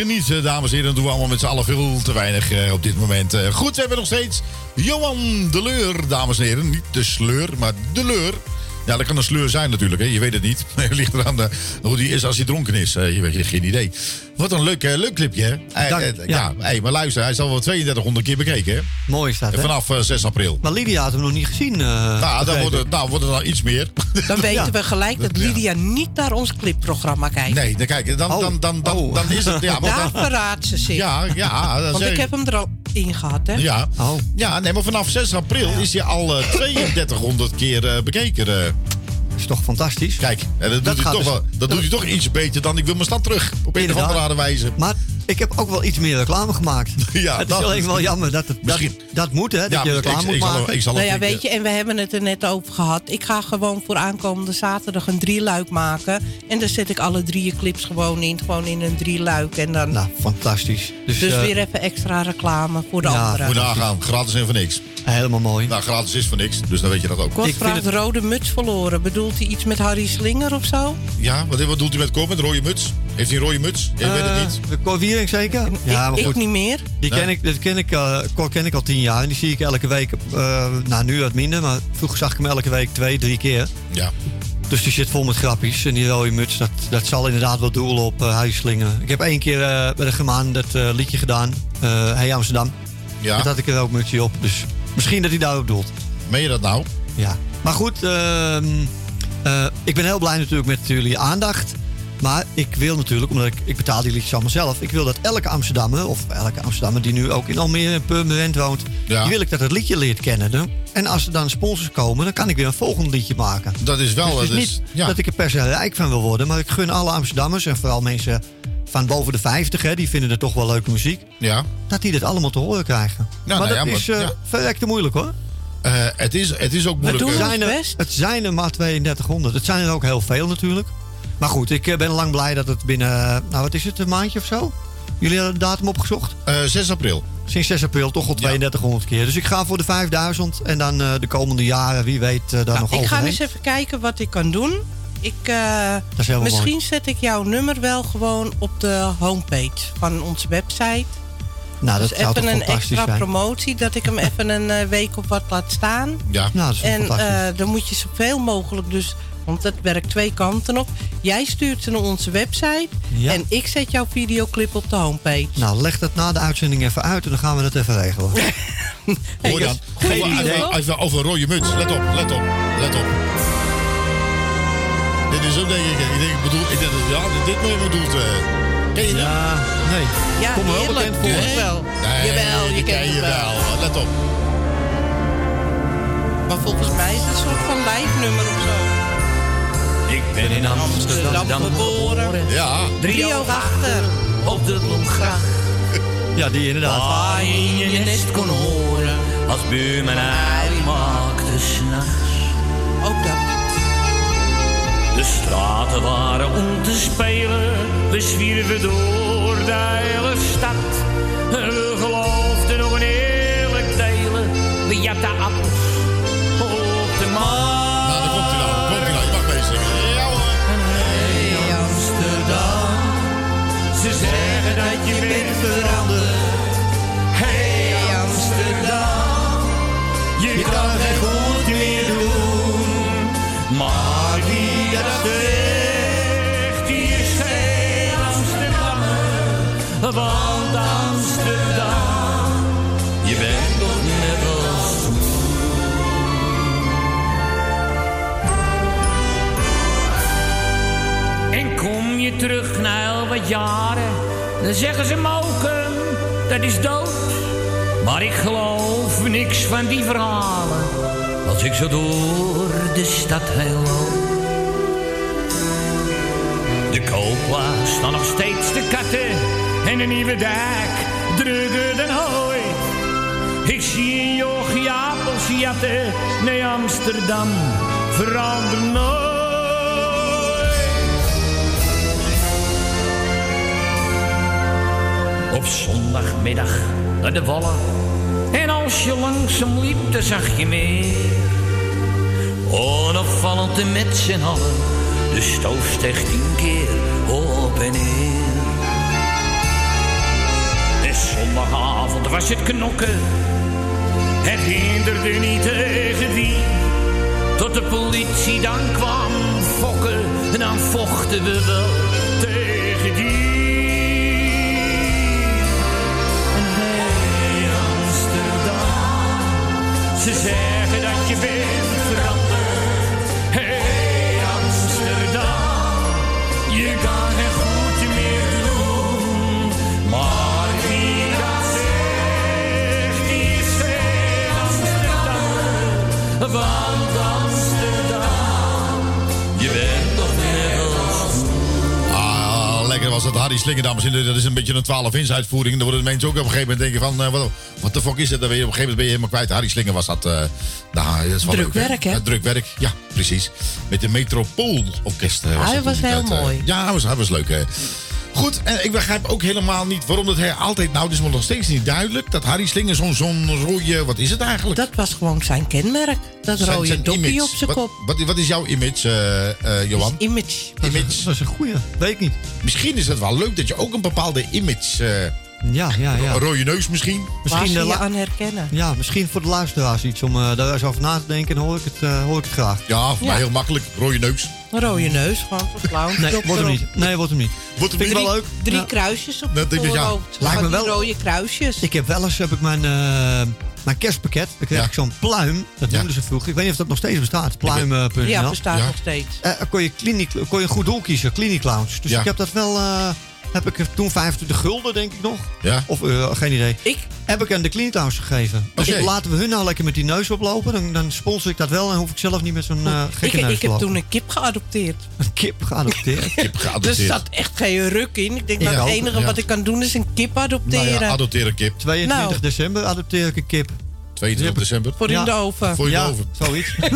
Genieten, dames en heren. Dat doen we allemaal met z'n allen veel te weinig eh, op dit moment. Eh, goed, we hebben nog steeds Johan de Leur, dames en heren. Niet de sleur, maar de Leur. Ja, dat kan een sleur zijn natuurlijk, hè. je weet het niet. [LAUGHS] Het ligt eraan eh, hoe die is als hij dronken is. Je weet geen idee. Wat een leuk, leuk clipje, hè? Dank, ja. ja, hey, maar luister, hij is al wel 3200 keer bekeken, hè? Mooi staat, hè? vanaf eh, 6 april. Maar Lydia had hem nog niet gezien. Nou, dan wordt het, nou, wordt het iets meer. Dan [LAUGHS] weten Ja. we gelijk dat Ja. Lydia niet naar ons clipprogramma kijkt. Nee, dan kijk, dan, Oh. dan, dan, dan, Oh. dan is het... Ja, maar Daar dan, verraadt ze zich. ja, ja. [LAUGHS] Want zeg ik heb hem er al in gehad, hè? Ja. Oh. ja, nee, maar vanaf 6 april is hij al eh, 3200 keer eh, bekeken. eh. is toch fantastisch? Kijk, en dat, doet, Dat hij toch dus- wel, dat doet hij toch iets beter dan ik wil mijn stad terug. Op een of andere wijze. Maar ik heb ook wel iets meer reclame gemaakt. [LAUGHS] Ja, het is dat- alleen wel jammer dat het, dat, Misschien. dat moet, hè? Dat Ja, je ik- reclame ik, moet ik zal, maken. ik zal Nou ja, ook, weet je, en we hebben het er net over gehad. Ik ga gewoon voor aankomende zaterdag een drieluik maken. En dan zet ik alle drie clips gewoon in. Gewoon in een drieluik. En dan Nou, fantastisch. Dus, dus eh, weer even extra reclame voor de ja, anderen. Moet nagaan, gratis en voor niks. helemaal mooi. Nou, gratis is voor niks, dus dan weet je dat ook. Kort ik vind vraagt het- rode muts verloren. Bedoelt hij iets met Harry Slinger of zo? Ja, wat, wat doet hij met een rode muts? Heeft hij een rode muts? Ik weet het niet. Eh, De Cor Wiering zeker? Ja, ik, maar ik goed. niet meer. Die ken ik, dat ken ik, eh, Cor ken ik al tien jaar en die zie ik elke week. eh, nou, nu wat minder, maar vroeger zag ik hem elke week twee, drie keer. Ja. Dus die zit vol met grappies. En die rode muts, dat, dat zal inderdaad wel doelen op uh, huislingen. Ik heb één keer eh, bij de Gemaan dat eh, liedje gedaan. eh Hey Amsterdam. Ja. Dat had ik er ook mutsje op. Dus misschien dat hij daarop doelt. Meen je dat nou? Ja. Maar goed, ehm, eh, ik ben heel blij natuurlijk met jullie aandacht. Maar ik wil natuurlijk, omdat ik, ik betaal die liedjes allemaal zelf. Ik wil dat elke Amsterdammer, of elke Amsterdammer die nu ook in Almere en Purmerend woont. Ja. Die wil ik dat het liedje leert kennen. hè. En als er dan sponsors komen, dan kan ik weer een volgend liedje maken. Dat is wel... Dus het is dat niet ja. dat ik er per se rijk van wil worden. Maar ik gun alle Amsterdammers en vooral mensen van boven de 50, hè, die vinden het toch wel leuke muziek. Ja. Dat die dit allemaal te horen krijgen. Nou, maar nou dat ja, is eh ja. verrekte moeilijk hoor. Eh, het, is, het is ook moeilijk. doen eh, ons zijn er. Het zijn er maar 3200. Het zijn er ook heel veel natuurlijk. Maar goed, ik eh, ben lang blij dat het binnen, eh, nou wat is het, een maandje of zo? Jullie hadden de datum opgezocht? eh, 6 april. Sinds 6 april toch al 3200 keer. Dus ik ga voor de 5000 en dan eh, de komende jaren, wie weet, eh, daar Nou, nog ik ga eens even kijken wat ik kan doen. Ik, eh, Dat is helemaal misschien mooi. zet ik jouw nummer wel gewoon op de homepage van onze website. Nou, dat dus zou even een fantastisch extra zijn. promotie, dat ik hem even een eh, week op wat laat staan. Ja. Nou, dat is wel En fantastisch. eh, dan moet je zoveel mogelijk dus, want dat werkt twee kanten op. Jij stuurt ze naar onze website Ja. en ik zet jouw videoclip op de homepage. Nou, leg dat na de uitzending even uit en dan gaan we dat even regelen. [LAUGHS] Hoor je dan? toch? even over een rode muts. Let op, let op, let op. Dit is ook denk ik. Ik denk, ik bedoel, ik denk dat ja, dit meer bedoelt. eh ken je dat? Ja, nee. Ja, Kom heerlijk. bekend voor. Wel. Nee, Jawel, je kent het je wel. wel. Let op. Maar volgens mij is het een soort van lijfnummer of zo. Ik ben in Amsterdam geboren. Ja. Drie oog achter. op de Bloemgracht. [LAUGHS] Ja, die inderdaad. Waar je je nest kon horen als buurman hij maakte s'nachts. Ook dat. De straten waren om te spelen, we zwierven door de hele stad. We geloofden nog een eerlijk delen, we jatten appels jaren, dan zeggen ze moken, dat is dood. Maar ik geloof niks van die verhalen, als ik zo door de stad heen loop. De Opa staan nog steeds de katten en een nieuwe dijk drukker dan ooit. Ik zie een jochie appels jatten naar Amsterdam, verander nooit. Op zondagmiddag naar de wallen en als je langzaam liep, dan zag je meer. Onopvallend en met z'n allen, de stoof steeg tien keer op en neer. En zondagavond was het knokken, het hinderde niet tegen wie. Tot de politie dan kwam fokken, en dan vochten we wel tegen die. Ze zeggen dat je bent was dat. Harry Slinger, dames en heren. Dat is een beetje een 12-inch uitvoering. Dan worden de mensen ook op een gegeven moment denken van... eh, wat, wat de fuck is dat dan weer? Op een gegeven moment ben je helemaal kwijt. Harry Slinger was dat... eh nou, dat is wel Druk leuk, werk, hè? Druk werk, ja, precies. Met de Metropoolorkest. eh, Hij was heel eh, mooi. ja, hij was, hij was leuk. hè. Goed, en ik begrijp ook helemaal niet waarom dat hij altijd... Nou, het is me nog steeds niet duidelijk. Dat Harry Slinger zo'n zo'n rode... Wat is het eigenlijk? Dat was gewoon zijn kenmerk. Dat Zijn- rode zijn image. op zijn Wat- kop. Wat, wat is jouw image, eh, eh, Johan? Image. Image. Dat is een goeie. Weet ik niet. Misschien is het wel leuk dat je ook een bepaalde image... eh, Ja, ja, ja. Een rode neus misschien? Waar Misschien, je aan herkennen. ja, misschien voor de luisteraars iets om daar eens over na te denken. Dan hoor ik het, hoor ik het graag. Ja, voor Ja. mij heel makkelijk. Rode neus. Een rode neus, gewoon voor clown. Nee, wordt hem niet. Nee, wordt hem niet. Wordt hem Vind ik niet? wel leuk. Drie Ja. kruisjes op het denk ik, ja. voorhoofd. Lijkt me Van wel- rode kruisjes. Ik heb wel eens heb ik mijn, eh, mijn kerstpakket. Dan kreeg Ja. ik zo'n pluim. Dat Ja. noemden ze vroeger. Ik weet niet of dat nog steeds bestaat. Pluim.nl. ja, bestaat Ja. nog steeds. Eh, kon, je kliniek, kon je een goed doel kiezen, Clinic Lounge. Dus Ja. ik heb dat wel. eh, heb ik er toen 25 gulden, denk ik nog. Ja. Of euro, geen idee. Ik, Heb ik aan de Clinic Lounge gegeven. Dus laten we hun nou lekker met die neus oplopen. Dan, dan sponsor ik dat wel en hoef ik zelf niet met zo'n eh, ik, gekke neus ik te heb toen [LAUGHS] een kip geadopteerd. een kip geadopteerd. Kip Er geadopteerd. zat echt geen ruk in. Ik denk, Ja, nou, het enige ja. wat ik kan doen is een kip Nou adopteren. ja, adopteer een kip. 22 Nou. december adopteer ik een kip. 22 december. voor in de oven. Voor je ja, oven. zoiets. [LAUGHS]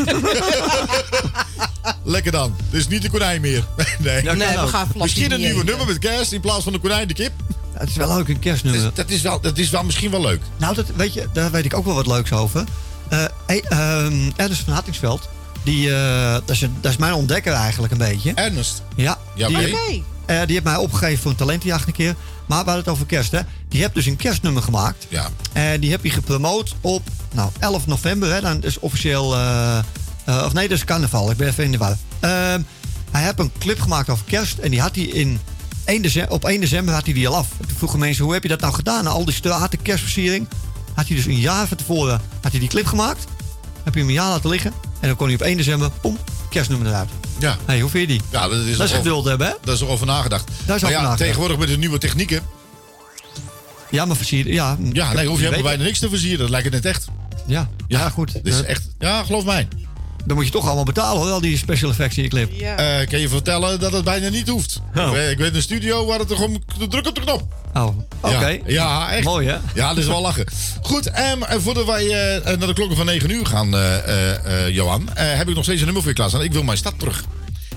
Lekker dan. Dus niet de konijn meer. [LAUGHS] nee. Ja, nee, we gaan Misschien een nieuwe nummer met kerst in plaats van de konijn de kip. Het is wel ook een Dat kerstnummer. is, dat is, wel, dat is wel misschien wel leuk. Nou, dat, weet je, daar weet ik ook wel wat leuks over. Eh hey, ehm, Ernest van Hattingsveld, die, eh, dat, is dat is mijn ontdekker eigenlijk een beetje. Ernest. Ja, Ja, die. Eh, die heeft mij opgegeven voor een talentenjacht een keer. Maar we hadden het over kerst, hè. Die heeft dus een kerstnummer gemaakt. Ja. En die heb je gepromoot op nou, 11 november. Hè, dan is officieel... eh, of nee, dat is carnaval. Ik ben even in de war. Ehm, hij heeft een clip gemaakt over kerst. En die had hij in 1 december, op 1 december had hij die al af. En toen vroegen mensen, hoe heb je dat nou gedaan? Na al die straten, kerstversiering. Had hij dus een jaar van tevoren had hij die clip gemaakt. Heb je hem een jaar laten liggen. En dan kon hij op 1 december, pom, kerstnummer eruit. Ja. hey, hoe vind je die? ja, dat is, Dat is over- geduld hebben, hè? Dat is er over nagedacht. Daar is maar ja, nagedacht. tegenwoordig met de nieuwe technieken. Ja, maar versieren, ja. Ja, nee, hoef je helemaal bijna niks te versieren. Dat lijkt het net echt. Ja, ja, goed. Het is echt. Ja, geloof mij. Dan moet je toch allemaal betalen, hoor, al die special effects in je clip. Ja. Eh, kan je vertellen dat het bijna niet hoeft. Oh. Ik, weet, een studio waar het er gewoon druk op de knop. Oh, oké. Ja, ja, echt. Mooi, hè? Ja, dat is wel lachen. Goed, ehm, en voordat wij eh, naar de klokken van 9 uur gaan, eh, eh, eh, Johan, eh, heb ik nog steeds een nummer voor je klaarstaan. Ik wil mijn stad terug.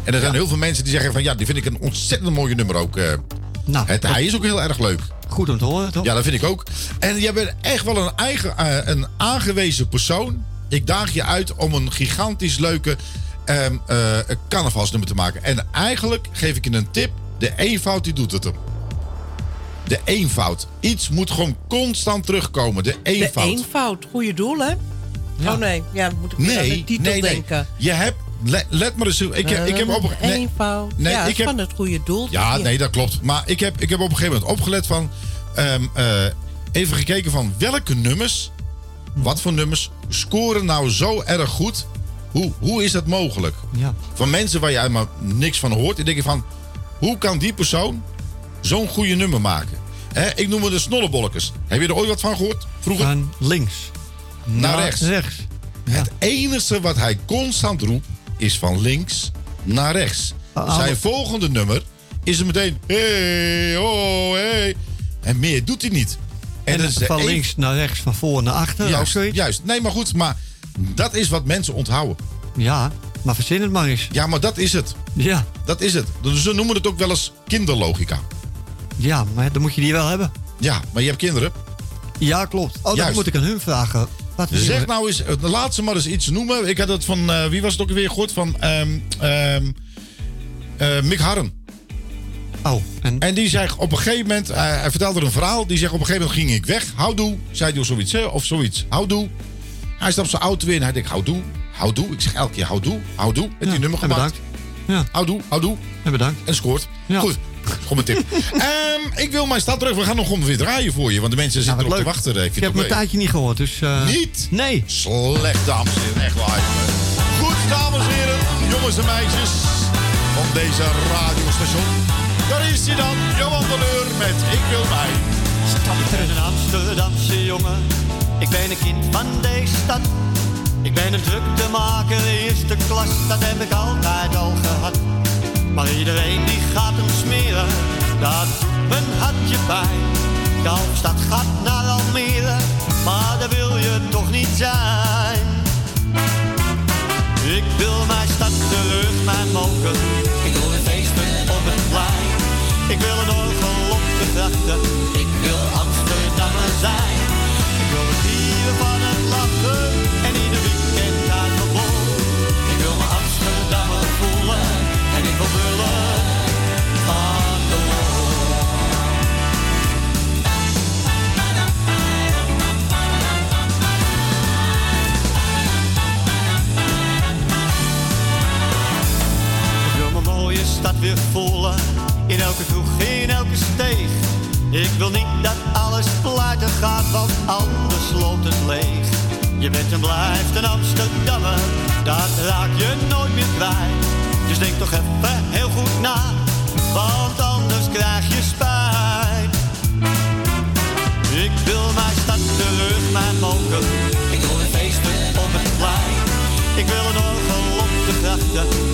En er zijn heel veel mensen die zeggen van ja, die vind ik een ontzettend mooie nummer ook. eh. Nou, het, hij is ook heel erg leuk. goed om te horen, toch? Ja, dat vind ik ook. En jij bent echt wel een, eigen, eh, een aangewezen persoon. Ik daag je uit om een gigantisch leuke ehm, eh, carnavalsnummer te maken. En eigenlijk geef ik je een tip. De eenvoud die doet het hem. De eenvoud. Iets moet gewoon constant terugkomen. De De eenvoud. eenvoud. Goeie doel, hè? Oh nee, ja, moet ik weer aan Nee, de titel nee, nee. denken. Je hebt... Let, let maar eens. Ik heb, ik heb op... De nee. eenvoud. Nee, ja, ik heb- van het goede doel. Ja, nee, dat klopt. Maar ik heb, ik heb op een gegeven moment opgelet van... ehm, eh, even gekeken van welke nummers... Wat voor nummers scoren nou zo erg goed? Hoe, hoe is dat mogelijk? Ja. Van mensen waar je helemaal niks van hoort. Dan denk je van... Hoe kan die persoon zo'n goede nummer maken? Ik noem het de snollebolletjes. Heb je er ooit wat van gehoord? Vroeger? Van links Naar rechts. rechts. Het enige wat hij constant roept is van links naar rechts. Ah, Zijn maar- volgende nummer is het meteen... Hey, oh, hey. En meer doet hij niet. En, van links naar rechts, van voor naar achter. Juist, juist. Nee, maar goed. Maar dat is wat mensen onthouden. Ja, maar verzin het maar eens. Ja, maar dat is het. Ja, Dat is het. Dus ze noemen het ook wel eens kinderlogica. ja, maar dan moet je die wel hebben. Ja, maar je hebt kinderen. Ja, klopt. Oh, dan moet ik aan hun vragen. Wat Zeg nou eens, de laatste maar eens iets noemen. Ik had het van, eh, wie was het ook weer gehoord? Van ehm ehm eh, Mick Harren. Oh, en, En die zegt op een gegeven moment, eh, hij vertelde er een verhaal. Die zegt op een gegeven moment ging ik weg. Houdoe, zei hij of zoiets. hè, Of zoiets. Houdoe. Hij stapt zijn auto weer en hij denkt houdoe, houdoe. Ik zeg elke keer houdoe, houdoe. En die nummer gemaakt. bedankt. Ja, Houdoe, houdoe. en bedankt. En scoort. Ja. Goed. Gewoon mijn tip. [LAUGHS] Ehm, ik wil mijn stad terug. We gaan nog gewoon weer draaien voor je. Want de mensen zitten wat erop te wachten. Ik, Ik heb mijn tijdje niet gehoord, dus... eh. Niet? Nee. Slecht, dames en heren. Echt waar. Goed, dames en heren. Jongens en meisjes van deze radiostation. Is hij dan. Johan de Leur met Ik wil mij. Ik ben een Amsterdamse jongen. Ik ben een kind van deze stad. Ik ben een druktemaker, eerste klas. Dat heb ik altijd al gehad. Maar iedereen die gaat hem smeren. Dat doet mijn hartje pijn. De hoofdstad gaat naar Almere. Maar daar wil je toch niet zijn. Ik wil mijn stad terug, mijn moker. Ik wil een orgel op de. Ik wil Amsterdammer zijn. Ik wil het vieren van het lachen. En ieder weekend uit mijn bol. Ik wil me Amsterdammer voelen. En ik wil brullen van de. Ik wil mijn mooie stad weer voelen. In elke kroeg, in elke steeg. Ik wil niet dat alles pleiten gaat, want anders loopt het leeg. Je bent en blijft een Amsterdammer, dat raak je nooit meer kwijt. Dus denk toch even heel goed na, want anders krijg je spijt. Ik wil mijn stad terug, mijn moker. Ik wil weer feesten op het plein. Ik wil een orgel op de grachten.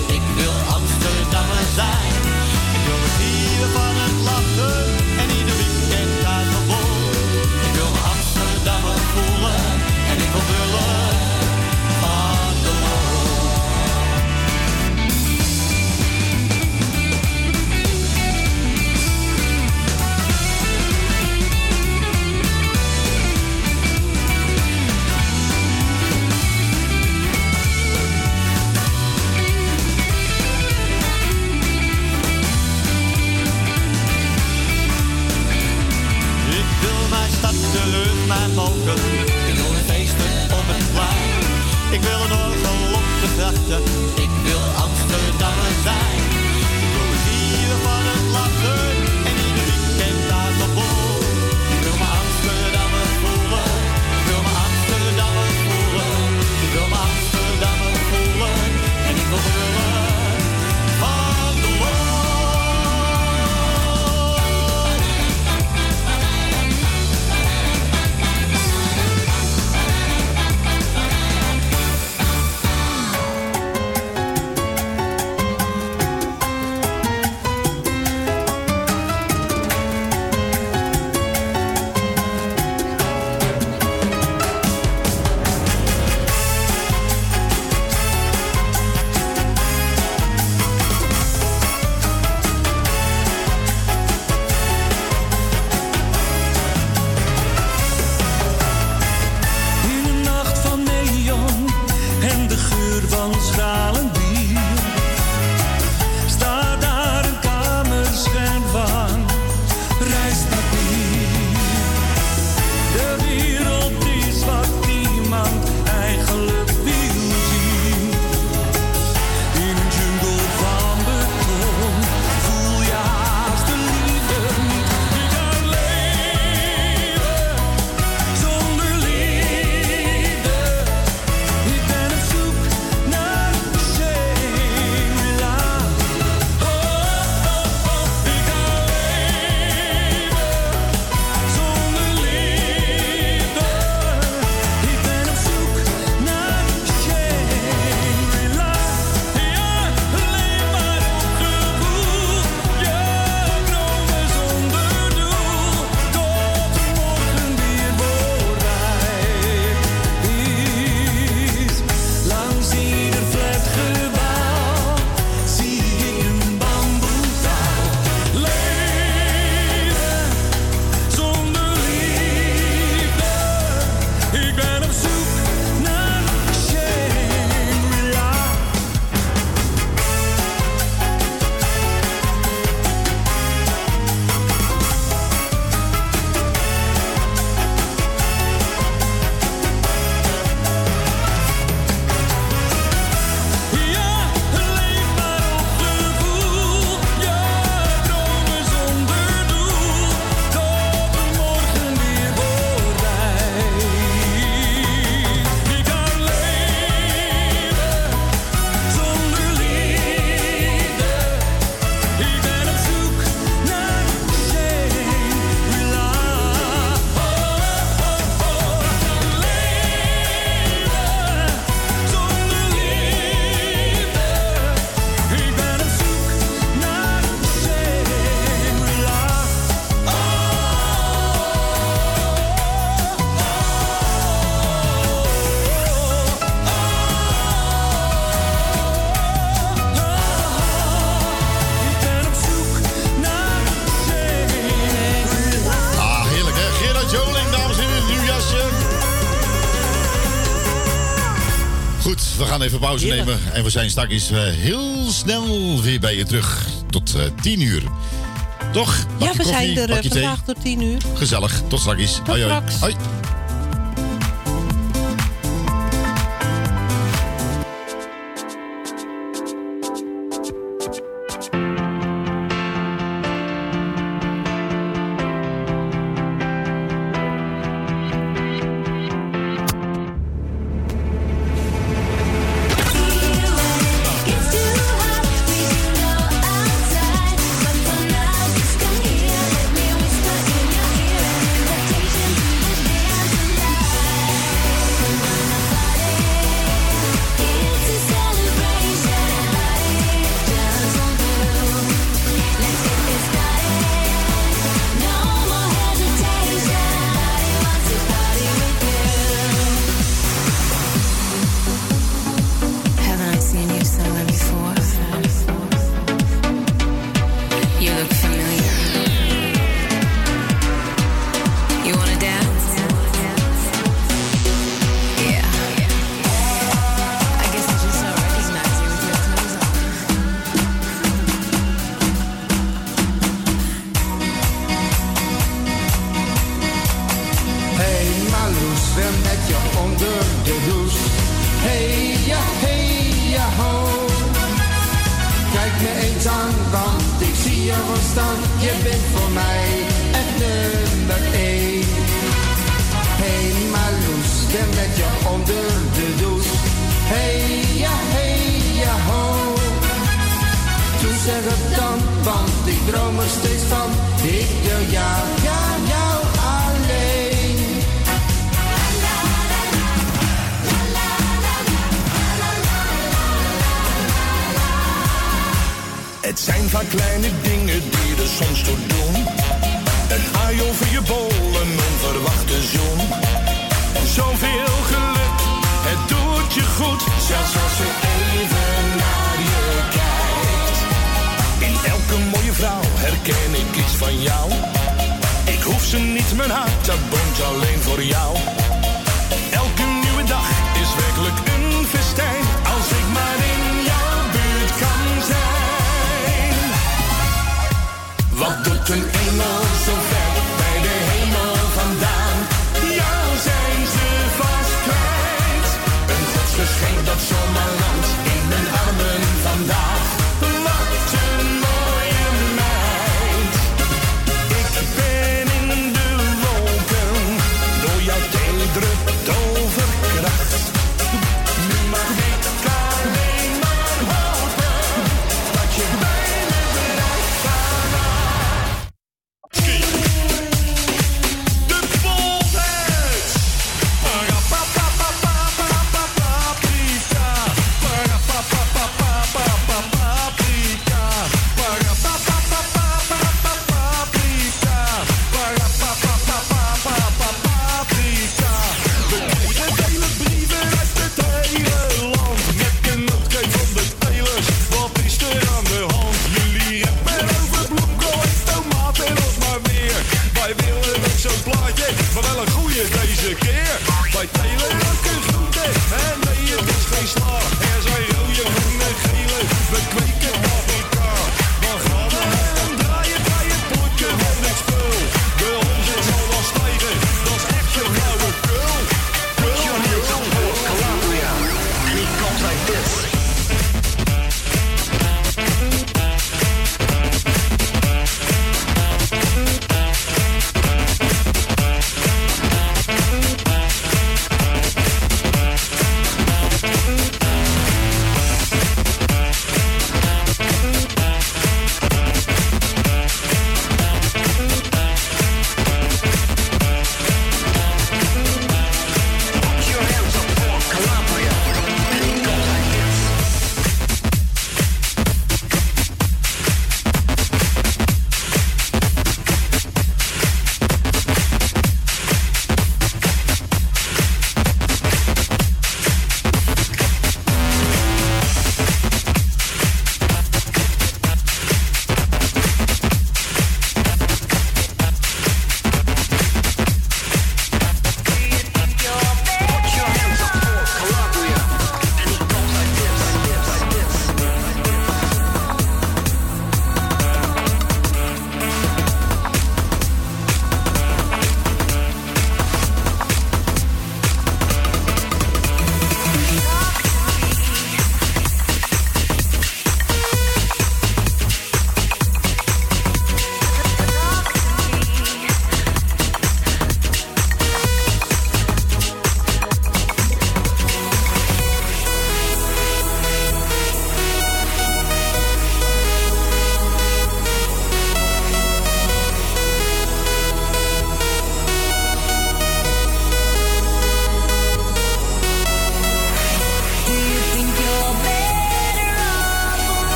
En we zijn straks eh, heel snel weer bij je terug. Tot eh, 10 uur. Toch? Ja, we zijn er eh, vandaag tot 10 uur. Gezellig. Tot straks. Hoi.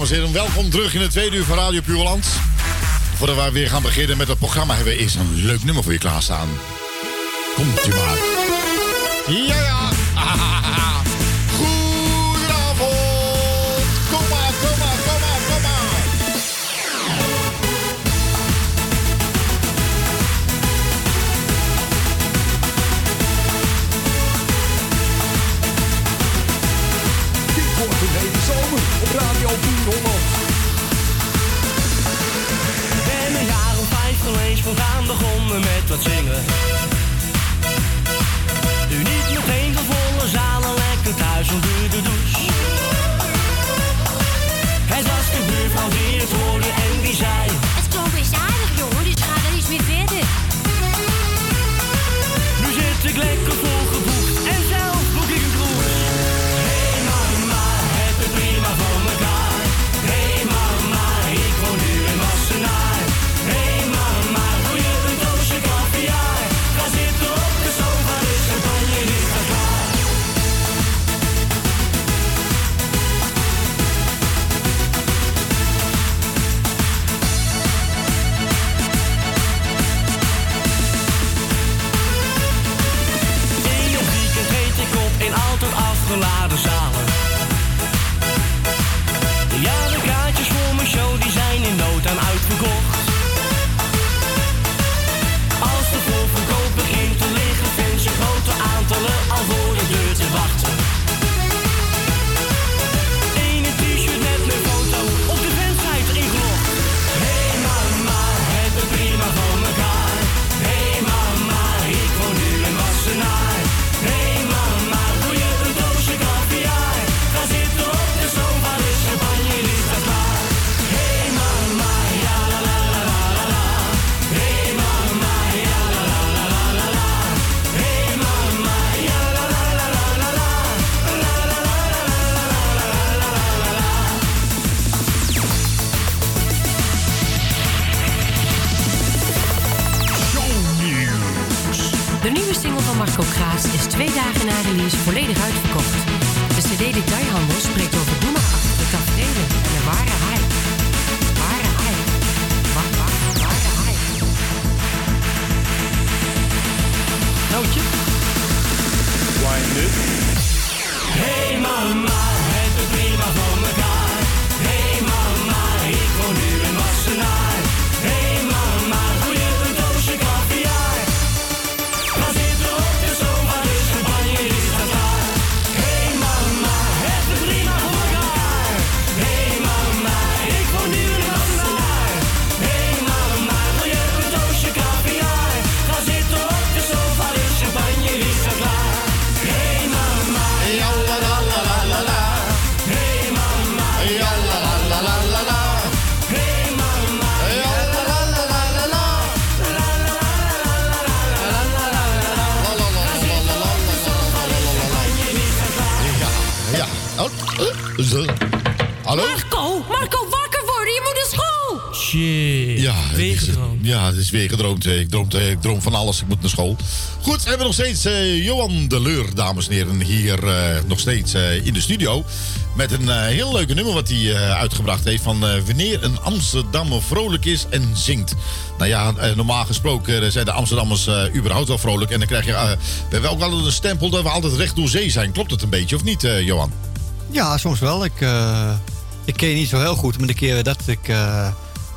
Dames en heren, welkom terug in het tweede uur van Radio Puurland. Voordat wij weer gaan beginnen met het programma, hebben we eerst een leuk nummer voor je klaarstaan. Komt u maar. Ja, ja. Weer gedroomd. eh, Ik droom, ik droom van alles. Ik moet naar school. Goed, we hebben nog steeds eh, Johan de Leur, dames en heren, hier eh, nog steeds eh, in de studio. Met een eh, heel leuke nummer wat hij eh, uitgebracht heeft van eh, Wanneer een Amsterdammer vrolijk is en zingt. Nou ja, eh, normaal gesproken eh, zijn de Amsterdammers eh, überhaupt wel vrolijk. En dan krijg je, eh, we hebben ook altijd een stempel dat we altijd recht door zee zijn. Klopt het een beetje of niet, eh, Johan? Ja, soms wel. Ik, eh, ik ken je niet zo heel goed, maar de keren dat ik, eh,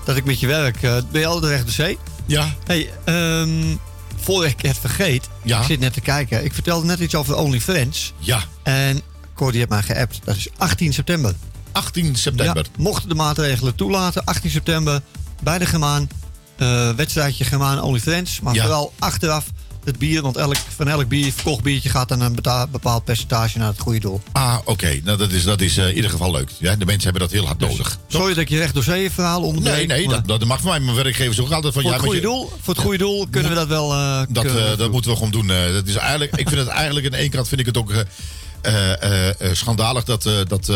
dat ik met je werk, eh, ben je altijd recht de zee. Ja. Hey, ehm voor ik het vergeet, Ja. ik zit net te kijken. Ik vertelde net iets over de OnlyFans. Ja. En Cordy heeft mij geappt. Dat is 18 september. 18 september. Ja, mochten de maatregelen toelaten, 18 september bij de Gemaan. eh, wedstrijdje Gemaan OnlyFans. Maar Ja. vooral achteraf het bier. Want elk, van elk bier, verkocht biertje gaat dan een bepaald percentage naar het goede doel. Ah, oké. Nou, dat is, dat is eh, in ieder geval leuk. Ja, de mensen hebben dat heel hard nodig. Sorry dat ik je recht door zee verhaal onderbreek. Nee, nee, dat, dat mag voor mij. Mijn werkgevers ook altijd van voor, ja, het maar goede je- doel, voor het goede doel kunnen we dat wel. eh, Dat, eh, dat moeten we gewoon doen. Dat is eigenlijk, ik vind het eigenlijk de ene kant vind ik het ook schandalig dat, dat,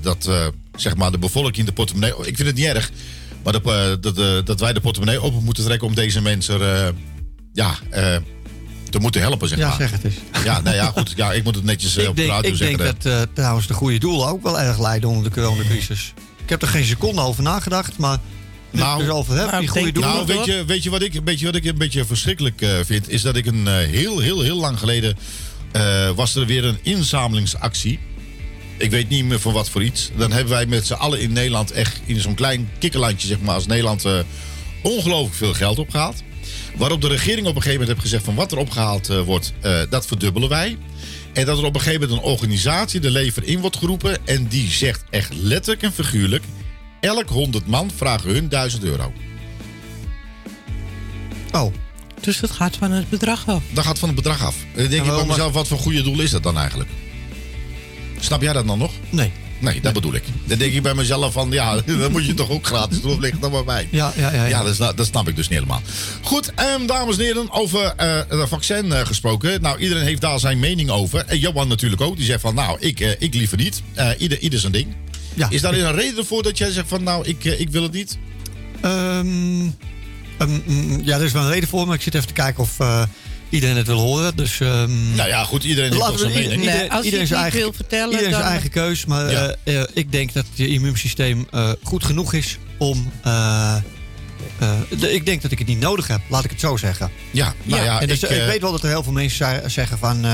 dat zeg maar de bevolking de portemonnee. Ik vind het niet erg, maar dat, dat, dat wij de portemonnee open moeten trekken om deze mensen ja, eh, te moeten helpen, zeg Ja, maar. zeg het eens. Ja, nou ja, goed. Ja, ik moet het netjes [LAUGHS] eh, Ik op de denk, radio ik zeggen. denk hè. dat eh, trouwens de goede doelen ook wel erg lijden onder de coronacrisis. Ik heb er geen seconde over nagedacht, maar ik Nou, het er over heb, nou, die goede denk- doelen. Nou, weet je, weet, je wat ik, weet je wat ik een beetje verschrikkelijk eh, vind? Is dat ik een heel, heel, heel lang geleden... eh, was er weer een inzamelingsactie. Ik weet niet meer voor wat voor iets. Dan hebben wij met z'n allen in Nederland echt in zo'n klein kikkerlandje, zeg maar, als Nederland, eh, ongelooflijk veel geld opgehaald. Waarop de regering op een gegeven moment heeft gezegd van wat er opgehaald eh, wordt, eh, dat verdubbelen wij. En dat er op een gegeven moment een organisatie de lever in wordt geroepen. En die zegt echt letterlijk en figuurlijk, elk 100 man vragen hun 1000 euro. Oh, Dus het gaat van het bedrag af. Dat gaat van het bedrag af. Dan denk ik bij mezelf, wat voor goede doel is dat dan eigenlijk? Snap jij dat dan nog? nee. Nee, dat bedoel ik. Dan denk ik bij mezelf van, ja, [LAUGHS] dan moet je toch ook gratis doen, of ligt dan maar bij. Ja, ja, ja. ja. Dat, sna- dat snap ik dus niet helemaal. Goed, ehm, dames en heren, over eh het vaccin eh, gesproken. Nou, iedereen heeft daar zijn mening over. En Johan natuurlijk ook. Die zegt van, nou, ik, eh, ik liever niet. Ieder, ieder zijn ding. Ja. Is daar een reden voor dat jij zegt van, nou, ik, ik wil het niet? Ehm, ehm, ja, er is wel een reden voor, maar ik zit even te kijken of iedereen het wil horen. Dus, ehm, Nou ja, goed, iedereen heeft toch we zijn ieder- mening. Nee, als je iedereen eigen- wil vertellen, Iedereen zijn eigen keus, maar Ja. eh, eh, ik denk dat je immuunsysteem eh, goed genoeg is om. eh, eh, de- ik denk dat ik het niet nodig heb, laat ik het zo zeggen. Ja, nou ja, en dus, ik, ik, weet wel dat er heel veel mensen zeggen van.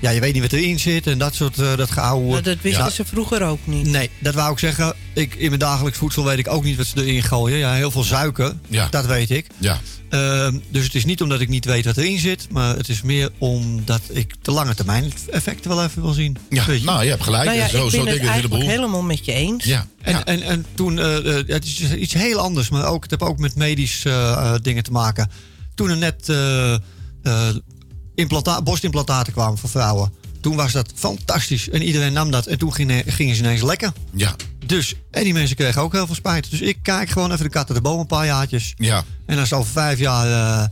Ja, je weet niet wat erin zit en dat soort eh, dat geouwe. Maar dat wisten Ja. ze vroeger ook niet. Nee, dat wou ik zeggen. Ik, in mijn dagelijks voedsel weet ik ook niet wat ze erin gooien. Ja, heel veel suiker, Ja. dat weet ik. Ja, Ehm, dus het is niet omdat ik niet weet wat erin zit, maar het is meer omdat ik de lange termijn effecten wel even wil zien. ja. Je? nou, je hebt gelijk. Nou ja, zo ik zo ben denk het eigenlijk helemaal met je eens. Ja, En, ja. en, en toen, eh, eh, het is iets heel anders, maar ook, het heeft ook met medische eh, eh, dingen te maken. Toen er net implanta- borstimplantaten kwamen voor vrouwen, toen was dat fantastisch. En iedereen nam dat en toen gingen, gingen ze ineens lekker. ja, Dus, en die mensen kregen ook heel veel spijt. Dus ik kijk gewoon even de kat uit de boom een paar jaartjes. ja. En als over vijf jaar, eh,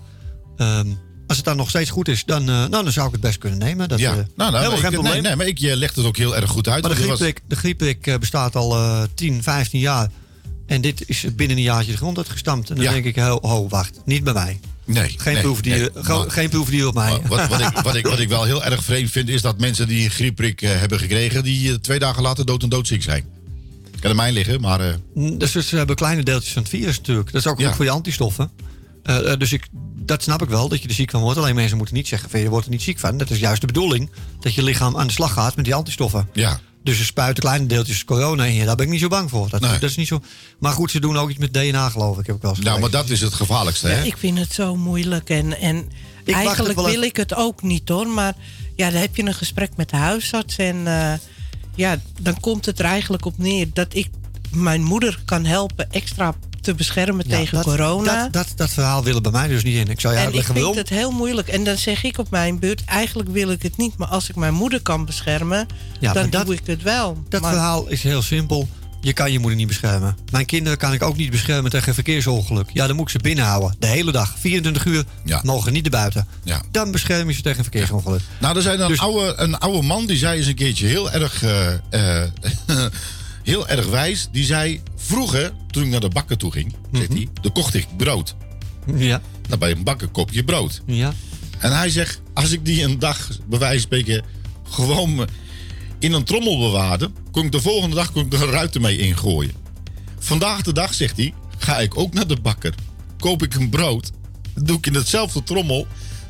ehm, als het dan nog steeds goed is, dan, eh, nou, dan zou ik het best kunnen nemen. Dat, ja. eh, nou, nou, helemaal geen probleem. nee, nee, maar ik je legt het ook heel erg goed uit. Maar de was- griepprik, de griepprik bestaat al eh 10, 15 jaar. En dit is binnen een jaartje de grond uitgestampt. En dan Ja. denk ik, ho, ho, wacht, niet bij mij. Nee, Geen, nee, proefdier, nee, maar- geen op mij. Wat, wat, ik, wat, ik, wat ik wel heel erg vreemd vind, is dat mensen die een griepprik eh, hebben gekregen, die eh, twee dagen later dood en doodziek zijn. Kan aan mij liggen, maar eh, Dus ze hebben kleine deeltjes van het virus natuurlijk. Dat is ook Ja. goed voor je antistoffen. Dus ik, dat snap ik wel, dat je er ziek van wordt. Alleen mensen moeten niet zeggen, van, je wordt er niet ziek van. Dat is juist de bedoeling, dat je lichaam aan de slag gaat met die antistoffen. ja. Dus ze spuiten kleine deeltjes corona in je. Daar ben ik niet zo bang voor. Dat, Nee. dat is niet zo. Maar goed, ze doen ook iets met DNA, geloof ik. Heb ik wel eens Nou, maar dat is het gevaarlijkste, hè? Ja, ik vind het zo moeilijk. En, en eigenlijk wil ik het ook niet hoor. Maar ja, dan heb je een gesprek met de huisarts. En eh, ja, dan komt het er eigenlijk op neer dat ik mijn moeder kan helpen extra te beschermen Ja, tegen dat, corona. Dat, dat, dat verhaal willen bij mij dus niet in. Ik zou je en ik uitleggen vind waarom. het heel moeilijk. En dan zeg ik op mijn beurt, eigenlijk wil ik het niet. Maar als ik mijn moeder kan beschermen, Ja, dan doe ik het wel. Dat Maar- verhaal is heel simpel. Je kan je moeder niet beschermen. Mijn kinderen kan ik ook niet beschermen tegen verkeersongeluk. Ja, dan moet ik ze binnenhouden. De hele dag. 24 uur Ja. mogen niet naar buiten. Ja. Dan bescherm je ze tegen verkeersongeluk. Nou, er zijn een, Dus- oude, een oude man die zei eens een keertje heel erg, eh, eh, [LAUGHS] heel erg wijs. Die zei, vroeger, toen ik naar de bakker toe ging, zegt hij, dan kocht ik brood. Ja. Dan bij een bakker koop je brood. Ja. En hij zegt, als ik die een dag, bij wijze van spreken, gewoon in een trommel bewaarde, kon ik de volgende dag kon ik een ruiten mee ingooien. Vandaag de dag, zegt hij, ga ik ook naar de bakker. Koop ik een brood, doe ik in hetzelfde trommel.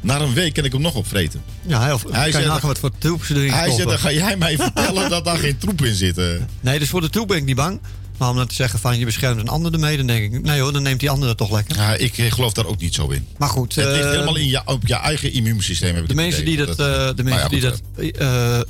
Na een week kan ik hem nog opvreten. Ja, heel, Hij kan je nagaan wat voor troep ze erin Hij zegt, dan ga jij mij [LAUGHS] vertellen dat daar geen troep in zit. eh. Nee, dus voor de troep ben ik niet bang. Maar om dan te zeggen van je beschermt een ander ermee, dan denk ik, nee hoor, dan neemt die andere toch lekker. Ja, ik eh, geloof daar ook niet zo in. Maar goed, Het ligt eh, helemaal in je, op je eigen immuunsysteem. Heb ik de mensen die idee. dat, de nou mensen ja, die dat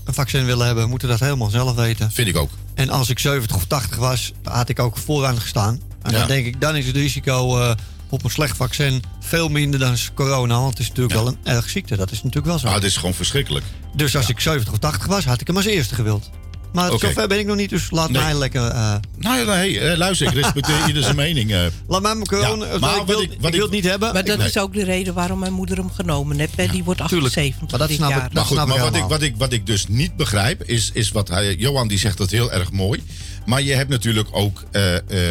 een vaccin willen hebben, moeten dat helemaal zelf weten. Vind ik ook. En als ik 70 of 80 was, had ik ook vooraan gestaan. En Ja. dan denk ik, dan is het risico op een slecht vaccin veel minder dan corona. Want het is natuurlijk wel een erg ziekte. Dat is natuurlijk wel zo. Nou, het is gewoon verschrikkelijk. dus als ik 70 of 80 was, had ik hem als eerste gewild. Maar Oké. zover ben ik nog niet, dus laat Nee. mij lekker... eh, Nou ja, nee, eh, luister, ik respecteer [LAUGHS] ieder zijn mening. eh. laat mij mijn corona... Ja, ik, maar wil, wat ik- wat ik wil ik- het niet hebben. Maar dat Nee. is ook de reden waarom mijn moeder hem genomen heeft. hè. Die wordt tuurlijk. 78 Maar dat dit snap ik- jaar. Maar goed, snap ik maar wat ik, wat, ik, wat ik dus niet begrijp, is, is wat hij, Johan die zegt dat heel erg mooi. Maar je hebt natuurlijk ook eh, eh,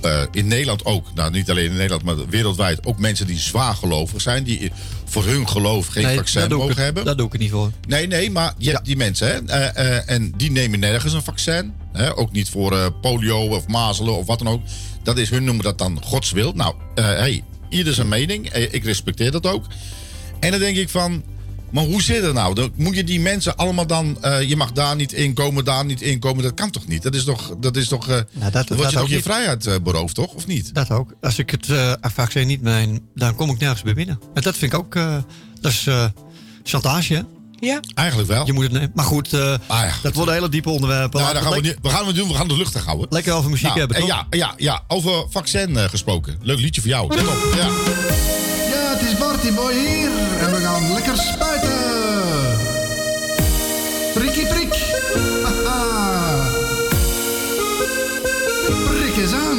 eh, in Nederland ook, nou niet alleen in Nederland, maar wereldwijd ook mensen die zwaar gelovig zijn, die voor hun geloof geen Nee, vaccin ik mogen hebben. Daar doe ik niet voor. Nee, nee, maar je hebt die mensen, hè? en die nemen nergens een vaccin. Hè? Ook niet voor polio of mazelen of wat dan ook. Dat is, hun noemen dat dan Gods wil. Nou, hey, ieder zijn mening. Ik respecteer dat ook. En dan denk ik van, maar hoe zit het nou? Dan moet je die mensen allemaal dan, eh, je mag daar niet inkomen, daar niet inkomen. Dat kan toch niet? Dat is toch, dat is toch, eh Nou, dat- word dat je toch je vrijheid eh, beroofd, toch? Of niet? Dat ook. Als ik het eh vaccin niet meen, dan kom ik nergens meer binnen. En dat vind ik ook, eh, dat is eh, chantage, hè? Ja. Eigenlijk wel. Je moet het nemen. Maar goed, eh, dat worden hele diepe onderwerpen. Nou, gaan we, we gaan het doen, we gaan de lucht houden. Lekker over muziek Nou, hebben, en toch? Ja, ja, ja, over vaccin eh, gesproken. Leuk liedje voor jou. Let op. Ja. Ja, het is Barty Boy hier lekker spuiten. Prikkie prik. Haha. Prik eens aan.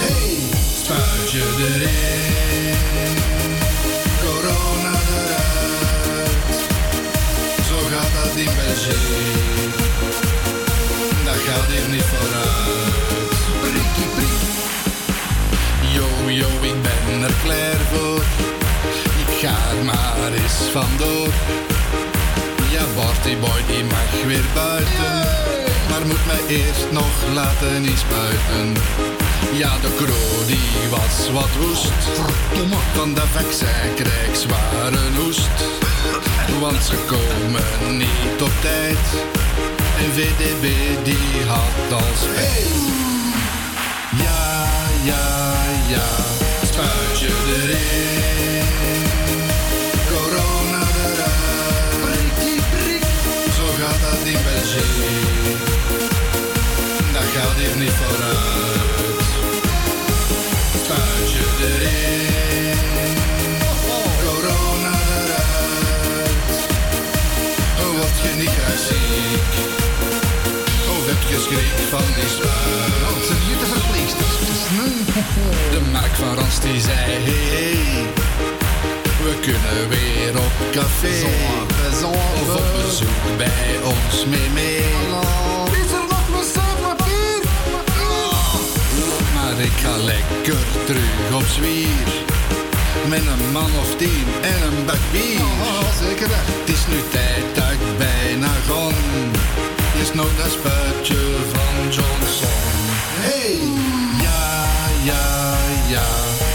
Hey, spuit je erin. Corona eruit. Zo gaat dat in België. Dat gaat hier niet vooruit. Prikkie prik. Yo, yo, ik ben er klaar voor. Ik ga er maar eens vandoor. Ja, Barty boy, die mag weer buiten. Maar moet mij eerst nog laten inspuiten. Ja, de kro die was wat woest. Van de vaccin krijg zware hoest. Want ze komen niet op tijd. En VDB die had al spijt. Ja, ja, ja, spuit je erin. Dat in België. Dat gaat hier niet vooruit. Spuit je erin. Corona eruit. Oh, word je niet graag ziek. Of heb je schrik van die spuit? Oh, hier te verpleegsters. De Mark van Rans die zei, weer op café. Of op bezoek bij ons mee mee. Is er nog? Maar ik ga lekker terug op zwier. Met een man of tien en een bak bier. zeker Het is nu tijd dat ik bijna gon. Is nog dat spuitje van Johnson. Hey! Ja, ja, ja.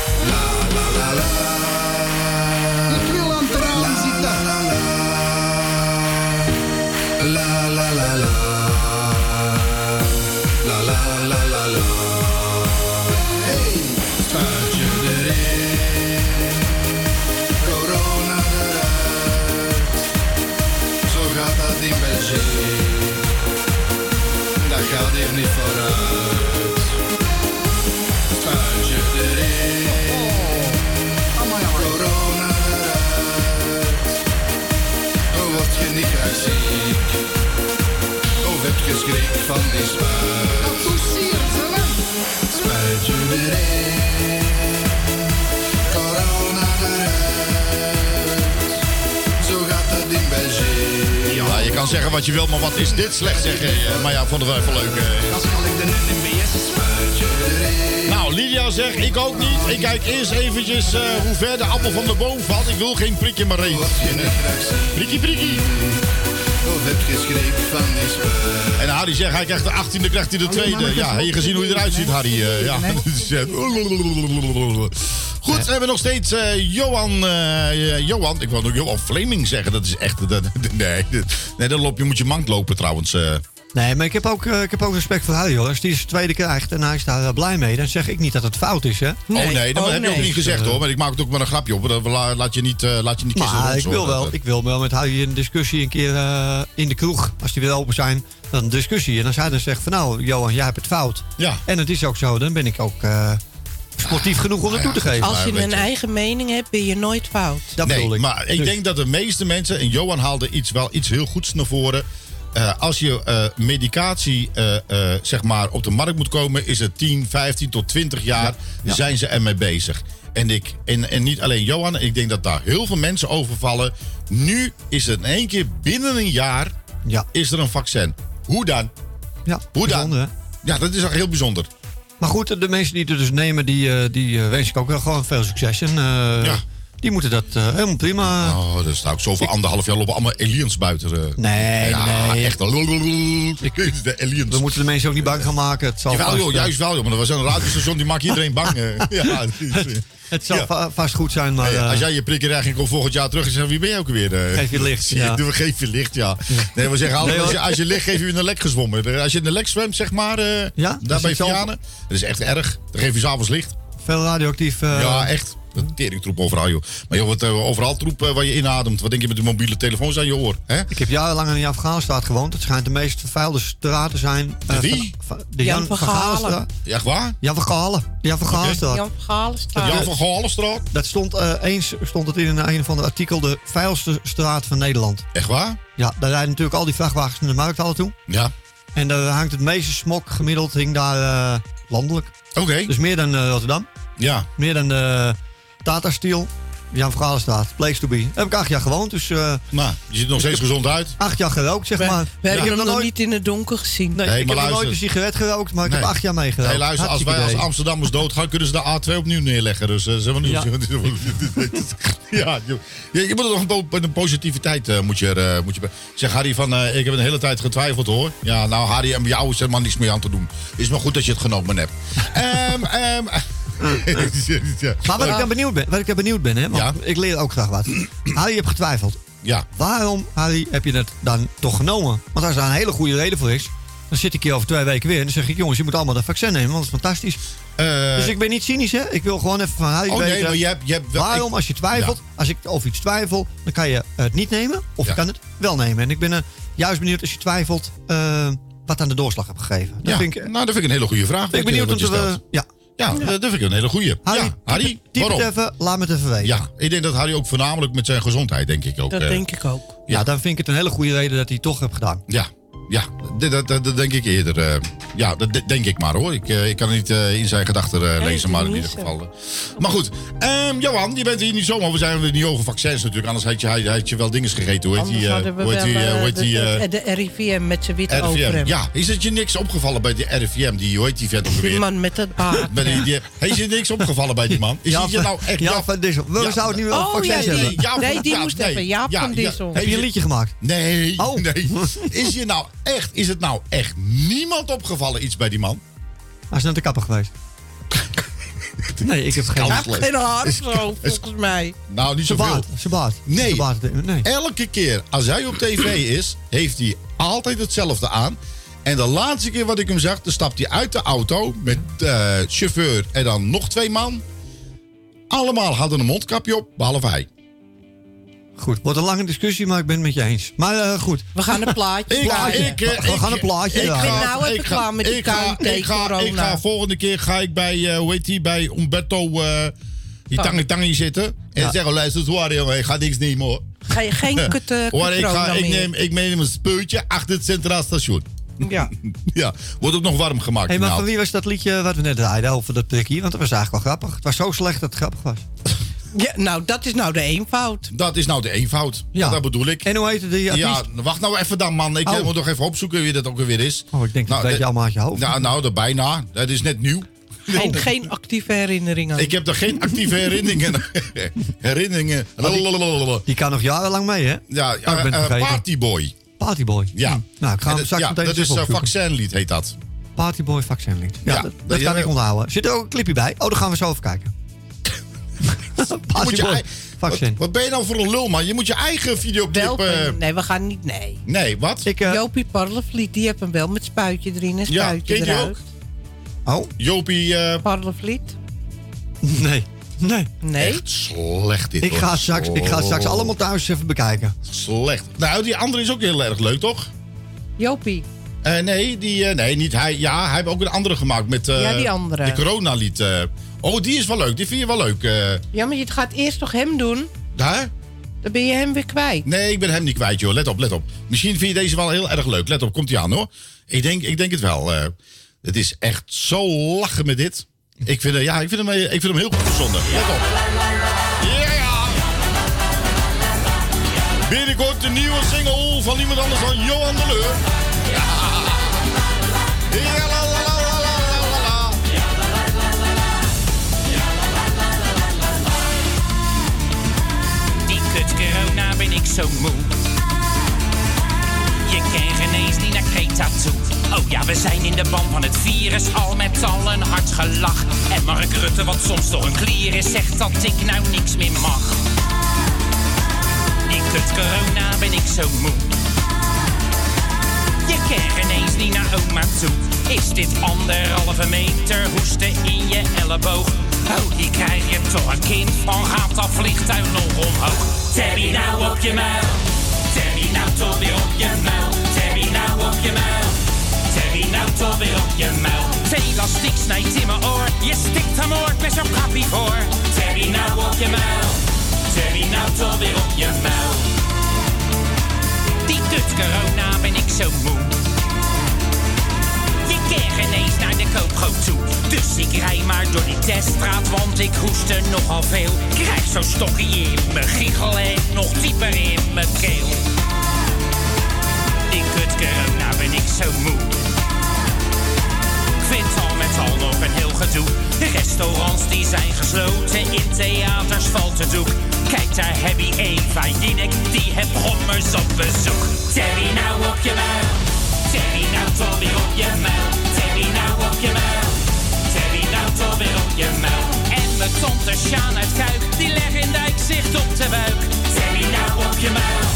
Niet vooruit. Spuitje erin. Corona eruit. Oh, word je niet ziek? Of heb je schrik van die spuit? Spuitje erin. Kan zeggen wat je wil, maar wat is dit slecht zeggen? eh, Maar ja, vonden wij even leuk. eh. Nou, Lydia zegt, ik ook niet. Ik kijk eerst eventjes eh, hoe ver de appel van de boom valt. Ik wil geen prik in mijn reet. Prikkie, prikkie. En Harry zegt, hij krijgt de 18e, krijgt hij de tweede. Ja, heb je gezien hoe hij eruit ziet, Harry? ja. [LAUGHS] Eh, Goed, we hebben nog steeds eh, Johan, eh, Johan. Ik wil nog Johan Fleming zeggen. Dat is echt... Dat, nee, dat- nee, dan loop je, moet je mank lopen trouwens. eh. Nee, maar ik heb ook, eh, ik heb ook respect voor Harry hoor. Als hij zijn tweede krijgt en hij is daar eh, blij mee, dan zeg ik niet dat het fout is, hè? oh nee, dat heb je ook niet gezegd hoor. Maar ik maak het ook maar een grapje op. Dat laat je niet, eh, laat je niet kiezen. Maar door ik wil hoor. wel, ik wil wel met Harry een discussie een keer eh, in de kroeg. Als die weer open zijn, dan een discussie. En als hij dan zegt van nou, Johan, jij hebt het fout. Ja. En het is ook zo, dan ben ik ook eh, sportief genoeg om het toe te geven. Als je een eigen mening hebt, ben je nooit fout. Dat nee, bedoel ik. maar ik Dus- denk dat de meeste mensen, en Johan haalde iets, wel iets heel goeds naar voren. Eh, als je eh, medicatie eh, eh, zeg maar op de markt moet komen, is het 10, 15 tot 20 jaar zijn ze ermee bezig. En, ik, en, en niet alleen Johan, ik denk dat daar heel veel mensen over vallen. Nu is het in één keer binnen een jaar is er een vaccin. Hoe dan? Ja, Hoe dan? bijzonder, hè? Ja, dat is echt heel bijzonder. Maar goed, de mensen die het dus nemen, die, eh, die eh, wens ik ook wel gewoon veel succes. En eh, die moeten dat eh, helemaal prima. Oh, er staat ook zoveel anderhalf jaar lopen allemaal aliens buiten. eh. Nee, ja, nee. echt. De aliens. We moeten de mensen ook niet bang gaan maken. Het zal Jawel, vast, joh, eh, juist wel, joh. Maar er was een radiostation die maakt iedereen bang. [LAUGHS] ja, het. Het zal Ja. va- vast goed zijn, maar... Als jij je prikker krijgt en komt volgend jaar terug en zegt wie ben je ook weer? [LAUGHS] Geef je licht, ja. Geef je licht, ja. Nee, we zeggen altijd, Nee, als, je, hoor. als je ligt, geef je in de lek gezwommen. Als je in de lek zwemt, zeg maar, Ja, daar bij Vianen. Dat is echt erg. Dan geef je s'avonds licht. Veel radioactief... ja, echt. Een teringtroep overal, joh. Maar joh, wat, eh, overal troep eh, waar je inademt. Wat denk je met de mobiele telefoons aan je oor? Hè? Ik heb jarenlang in Afghanistan gewoond. Het schijnt de meest vervuilde straat te zijn. eh, Wie? van- van- de Jan Jan, van van Galen. Galenstraat. Ja, echt waar? Jan van Galen. Jan van Galenstraat. Jan Galenstraat. Jan van Galenstraat? Dat stond eh, eens stond het in een, een van de artikel de vuilste straat van Nederland. Echt waar? Ja, daar rijden natuurlijk al die vrachtwagens naar de markthallen toe. Ja. En daar hangt het meeste smok gemiddeld hing daar eh, landelijk. Oké. Dus meer dan eh, Rotterdam. Ja. Meer dan de Tata Steel. Jan van Galenstraat. Place to be. Daar heb ik acht jaar gewoond. Dus eh, Nou, je ziet er nog steeds gezond uit. acht jaar gerookt, zeg We, maar. we hebben ik hem nog niet in het donker gezien. Nee, Nee, ik maar heb nog nooit luister. een sigaret gerookt, maar ik Nee. heb acht jaar meegerookt. Hey, luister, als wij als. Amsterdammers doodgaan, kunnen ze de A2 opnieuw neerleggen. Dus uh, we niet. Ja. [LAUGHS] je, je, je moet er nog een, po- een positiviteit eh, moet je, er, moet je. zeg Harry van, ik heb een hele tijd getwijfeld hoor. Ja, nou Harry, en jou is maar niks meer aan te doen. Is maar goed dat je het genomen hebt. [LAUGHS] Ehm, ehm, ja. [LAUGHS] Maar wat ik dan benieuwd ben, wat ik dan benieuwd ben, hè, want Ja. ik leer ook graag wat. [CLEARS THROAT] Harry, je hebt getwijfeld. Ja. Waarom, Harry, heb je het dan toch genomen? Want als daar een hele goede reden voor is, dan zit ik hier over twee weken weer en dan zeg ik, jongens, je moet allemaal dat vaccin nemen, want dat is fantastisch. Eh, dus ik ben niet cynisch, hè? Ik wil gewoon even van Harry Oh, nee, weten. maar je hebt- je hebt wel- waarom, ik- als je twijfelt, als ik over iets twijfel, dan kan je het niet nemen of je kan het wel nemen. En ik ben eh, juist benieuwd als je twijfelt, eh, wat aan de doorslag hebt gegeven. Dat ja. vind ik, nou, dat vind ik een hele goede vraag. ben ik je- benieuwd om te... stelt. Ja. Ja, dat vind ik een hele goede. Harry, ja, Harry, typ waarom? het even, laat me het even weten. Ja, ik denk dat Harry ook voornamelijk met zijn gezondheid, denk ik ook. Dat eh, denk ik ook. Ja, dan vind ik het een hele goede reden dat hij het toch heeft gedaan. Ja, ja dat, dat, dat, denk ik eerder. eh, ja, dat denk ik maar hoor. Ik, eh, ik kan het niet eh, in zijn gedachten eh, lezen, maar in ieder geval. Maar goed, ehm, Johan, je bent hier niet zomaar. We zijn er niet over vaccins natuurlijk. Anders had je, had, had je wel dingen gegeten. Hoe heet die? hadden we hoe heet wel die, hoe heet de, die, de, de RIVM met zijn witte RIVM. overhemd. Ja, is het je niks opgevallen bij de RIVM? Die, hoe heet die vent Die man met dat baard. [LAUGHS] Bij die, die, is je niks opgevallen bij die man? Is Jaap het je nou echt... Jaap van Dissel. We Ja. zouden het nu wel Oh, vaccins ja, hebben. Nee, die ja, moest even. Jaap Ja, van ja. Dissel. Heb je een liedje gemaakt? Nee, Oh. nee. Is je nou echt, is het nou echt niemand opgevallen iets bij die man? Hij is naar de kapper geweest. [LAUGHS] Nee, ik heb geen... Geen haar zo, volgens mij. Nou, niet zoveel. Zijn baard. Nee. Elke keer als hij op tv is, heeft hij altijd hetzelfde aan. En de laatste keer wat ik hem zag, dan stapt hij uit de auto met eh, chauffeur en dan nog twee man. Allemaal hadden een mondkapje op, behalve hij. Goed, wordt een lange discussie, maar ik ben het met je eens. Maar eh, goed. We gaan een plaatje Ik, eh, We ik- gaan een plaatje ik draaien. ga- Ik ben nou even ik ga- klaar met die ik ga- ik ga, ik ga volgende keer ga ik bij, eh, hoe heet die, bij Umberto, eh die Oh. tangi tangi zitten. En Ja. zeggen, luister, zwaar jongen, ik ga niks nemen hoor. Ga je geen [LAUGHS] kut, uh, Hoor, ik, ga, ik, neem, ik neem een speutje achter het Centraal Station. Ja. [LAUGHS] Ja, wordt ook nog warm gemaakt. Hey, maar nou. van wie was dat liedje wat we net draaiden over dat prikkie? Want dat was eigenlijk wel grappig. Het was zo slecht dat het grappig was. Ja. Nou, dat is nou de eenvoud. Dat is nou de eenvoud. Ja. Dat bedoel ik. En hoe heette die artiest? Ja, wacht nou even dan, man. Ik Oh. eh, moet nog even opzoeken wie dat ook weer is. Oh, ik denk dat Nou, weet je eh, allemaal uit je hoofd. Nou, nou, dat bijna. Dat is net nieuw. Geen, [LAUGHS] geen actieve herinneringen. Ik heb er geen actieve [LAUGHS] herinneringen. herinneringen. Die kan nog jarenlang mee, hè? Ja, Oh, ik ben het vergeten. Partyboy. Partyboy. Ja. Hm. Nou, ik ga hem dat- straks ja, meteen dat is een vaccinlied, heet dat. Partyboy vaccinlied. Ja, Ja, dat, dat dat kan ik onthouden. Zit er ook een clipje bij? Oh, dan gaan we zo even kijken. [LAUGHS] Je moet je Partyboy ei- wat, vaccin. wat ben je nou voor een lul, man? Je moet je eigen videoclip... Eh, nee, we gaan niet. Nee. nee, wat? Ik, eh, Jopie Parlevliet, die heeft hem wel met spuitje erin en ja, spuitje ken je die eruit. ook? oh, Jopie, eh, Parlevliet? nee. Nee. Nee. echt slecht dit, Ik hoor. ga, straks, ik ga straks allemaal thuis even bekijken. Slecht. Nou, die andere is ook heel erg leuk, toch? Jopie. Eh, nee, die, eh, nee, niet hij. Ja, hij heeft ook een andere gemaakt met... eh, Ja, die andere. De coronalied. eh. Oh, die is wel leuk. Die vind je wel leuk. eh. Ja, maar je gaat eerst toch hem doen? daar? Dan ben je hem weer kwijt. Nee, ik ben hem niet kwijt, joh. Let op, let op. Misschien vind je deze wel heel erg leuk. Let op, komt hij aan, hoor. Ik denk, ik denk het wel. eh. het is echt zo lachen met dit. Ik vind, eh, ja, ik vind, hem, ik vind hem heel goed gezonden. Let op. Ja, ja. Binnenkort de nieuwe single van niemand anders dan Johan de Leur. Ja. Ja, ik zo moe. Je kent geen eens niet naar Greta toe. Oh ja, we zijn in de ban van het virus, al met al een hard gelach. En Mark Rutte, wat soms toch een klier is, zegt dat ik nou niks meer mag. Kut corona ben ik zo moe. Je kent geen eens niet naar oma toe. Is dit anderhalve meter hoesten in je elleboog? Oh, die krijg je toch een kind van, gaat dat vliegtuig nog omhoog? Terry nou op je muil, Terry nou toch weer op je muil, Terry nou op je muil, Terry nou toch weer op je muil. Elastiek snijdt in mijn oor, je stikt hem oor met zo'n kappie voor. Terry nou op je muil, Terry nou toch weer op je muil. Die kut corona ben ik zo moe. Kan geen eens naar de koopgoot toe. Dus ik rij maar door die teststraat, want ik hoest nogal veel. Krijg zo'n stokje in mijn giegel en nog dieper in mijn keel. Die kut corona ben ik zo moe. Ik vind al met al nog een heel gedoe. De restaurants die zijn gesloten, in theaters valt het doek. Kijk daar heb je Eva Jinek, die heb gommers op bezoek. Terry nou op je muil, Terry nou toch weer op je muil. Terry nou op je muil, Terry nou toch weer op je muil. En mijn tante Sjaan uit Kuik, die leggen in dijk zicht op de buik. Terry nou op je muil,